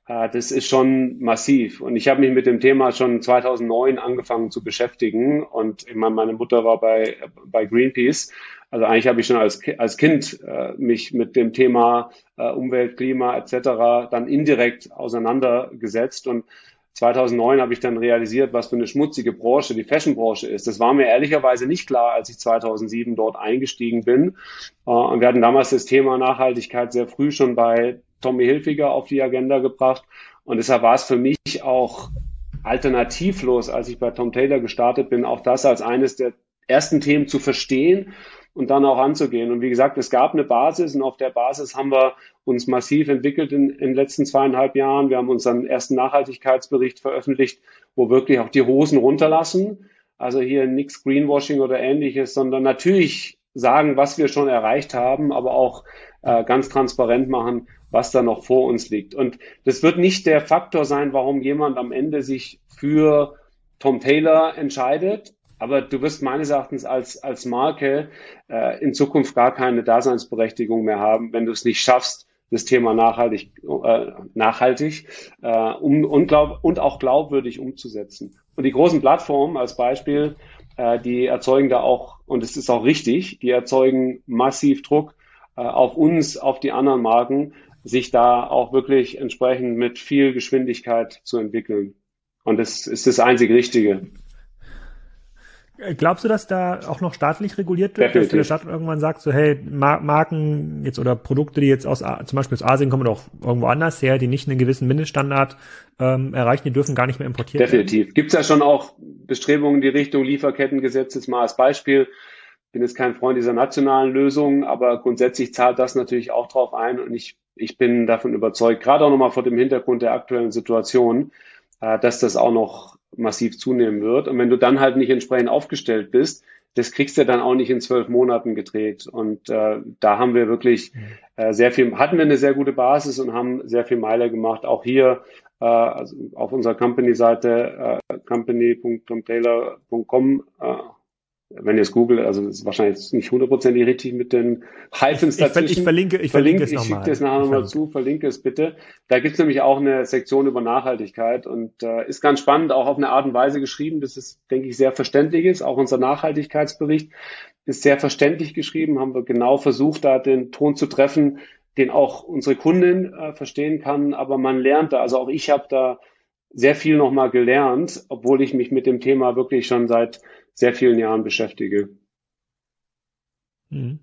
das ist schon massiv. Und ich habe mich mit dem Thema schon 2009 angefangen zu beschäftigen. Und ich meine, meine Mutter war bei, bei Greenpeace. Also eigentlich habe ich schon als, als Kind äh, mich mit dem Thema äh, Umwelt, Klima etc. dann indirekt auseinandergesetzt. Und 2009 habe ich dann realisiert, was für eine schmutzige Branche die Fashionbranche ist. Das war mir ehrlicherweise nicht klar, als ich 2007 dort eingestiegen bin. Äh, und wir hatten damals das Thema Nachhaltigkeit sehr früh schon bei Tommy Hilfiger auf die Agenda gebracht. Und deshalb war es für mich auch alternativlos, als ich bei Tom Taylor gestartet bin, auch das als eines der ersten Themen zu verstehen und dann auch anzugehen. Und wie gesagt, es gab eine Basis und auf der Basis haben wir uns massiv entwickelt in, in den letzten zweieinhalb Jahren. Wir haben unseren ersten Nachhaltigkeitsbericht veröffentlicht, wo wirklich auch die Hosen runterlassen. Also hier nichts Greenwashing oder ähnliches, sondern natürlich sagen, was wir schon erreicht haben, aber auch äh, ganz transparent machen, was da noch vor uns liegt. Und das wird nicht der Faktor sein, warum jemand am Ende sich für Tom Taylor entscheidet. Aber du wirst meines Erachtens als, als Marke äh, in Zukunft gar keine Daseinsberechtigung mehr haben, wenn du es nicht schaffst, das Thema nachhaltig, äh, nachhaltig äh, um, und, glaub, und auch glaubwürdig umzusetzen. Und die großen Plattformen als Beispiel, äh, die erzeugen da auch, und es ist auch richtig, die erzeugen massiv Druck äh, auf uns, auf die anderen Marken, sich da auch wirklich entsprechend mit viel Geschwindigkeit zu entwickeln. Und das ist das einzig Richtige. Glaubst du, dass da auch noch staatlich reguliert wird, Definitiv. dass der Staat irgendwann sagt, so hey, Marken jetzt oder Produkte, die jetzt aus zum Beispiel aus Asien kommen oder auch irgendwo anders her, die nicht einen gewissen Mindeststandard ähm, erreichen, die dürfen gar nicht mehr importiert Definitiv. werden? Definitiv. Gibt es ja schon auch Bestrebungen in die Richtung Lieferkettengesetz jetzt mal als Beispiel bin jetzt kein Freund dieser nationalen Lösungen, aber grundsätzlich zahlt das natürlich auch drauf ein und ich, ich bin davon überzeugt, gerade auch nochmal vor dem Hintergrund der aktuellen Situation, äh, dass das auch noch massiv zunehmen wird. Und wenn du dann halt nicht entsprechend aufgestellt bist, das kriegst du dann auch nicht in zwölf Monaten gedreht. Und äh, da haben wir wirklich äh, sehr viel, hatten wir eine sehr gute Basis und haben sehr viel Meiler gemacht. Auch hier äh, also auf unserer Company-Seite äh, company.tomtaylor.com äh, wenn ihr es googelt, also das ist wahrscheinlich nicht hundertprozentig richtig mit den Hyphens ich, dazwischen. Ich verlinke, ich verlinke, verlinke es Ich schicke das nachher nochmal zu, verlinke es bitte. Da gibt es nämlich auch eine Sektion über Nachhaltigkeit und äh, ist ganz spannend, auch auf eine Art und Weise geschrieben, dass es, denke ich, sehr verständlich ist. Auch unser Nachhaltigkeitsbericht ist sehr verständlich geschrieben, haben wir genau versucht, da den Ton zu treffen, den auch unsere Kundin äh, verstehen kann, aber man lernt da, also auch ich habe da sehr viel nochmal gelernt, obwohl ich mich mit dem Thema wirklich schon seit sehr vielen Jahren beschäftige. Mhm.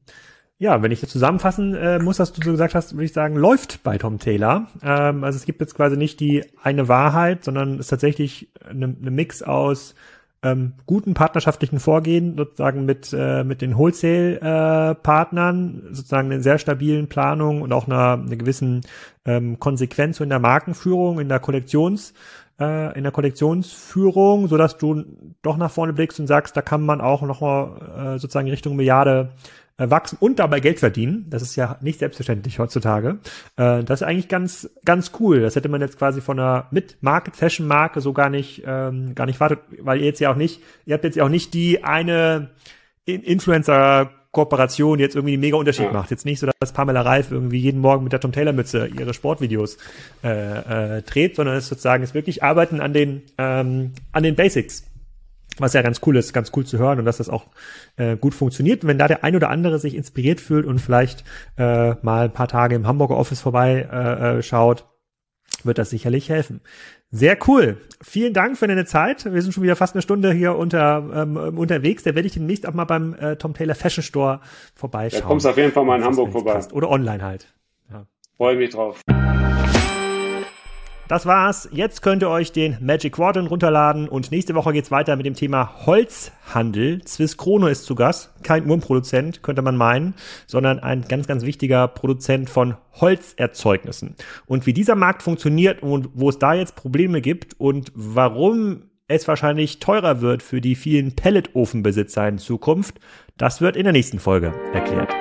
Ja, wenn ich das zusammenfassen äh, muss, was du so gesagt hast, würde ich sagen, läuft bei Tom Taylor. Ähm, also es gibt jetzt quasi nicht die eine Wahrheit, sondern es ist tatsächlich eine, eine Mix aus ähm, guten partnerschaftlichen Vorgehen sozusagen mit äh, mit den Wholesale-Partnern, äh, sozusagen einer sehr stabilen Planung und auch einer, einer gewissen ähm, Konsequenz in der Markenführung, in der Kollektions äh, in der Kollektionsführung, so dass du doch nach vorne blickst und sagst, da kann man auch noch mal äh, sozusagen Richtung Milliarde äh, wachsen und dabei Geld verdienen. Das ist ja nicht selbstverständlich heutzutage. Äh, das ist eigentlich ganz, ganz cool. Das hätte man jetzt quasi von einer mit Market Fashion Marke so gar nicht, ähm, gar nicht wartet, weil ihr jetzt ja auch nicht, ihr habt jetzt ja auch nicht die eine Influencer Kooperation jetzt irgendwie einen mega Unterschied ja. macht. Jetzt nicht so, dass Pamela Reif irgendwie jeden Morgen mit der Tom Taylor Mütze ihre Sportvideos äh, äh, dreht, sondern es sozusagen ist wirklich Arbeiten an den ähm, an den Basics was ja ganz cool ist, ganz cool zu hören und dass das auch äh, gut funktioniert. wenn da der ein oder andere sich inspiriert fühlt und vielleicht äh, mal ein paar Tage im Hamburger Office vorbei äh, äh, schaut, wird das sicherlich helfen. Sehr cool. Vielen Dank für deine Zeit. Wir sind schon wieder fast eine Stunde hier unter, ähm, unterwegs. Da werde ich demnächst auch mal beim äh, Tom Taylor Fashion Store vorbeischauen. Da kommst auf jeden Fall mal in Hamburg vorbei. Passt. Oder online halt. Ja. Freue mich drauf. Das war's. Jetzt könnt ihr euch den Magic Quadrant runterladen und nächste Woche geht's weiter mit dem Thema Holzhandel. Swiss Chrono ist zu Gast. Kein Urmproduzent, könnte man meinen, sondern ein ganz, ganz wichtiger Produzent von Holzerzeugnissen. Und wie dieser Markt funktioniert und wo es da jetzt Probleme gibt und warum es wahrscheinlich teurer wird für die vielen Pelletofenbesitzer in Zukunft, das wird in der nächsten Folge erklärt.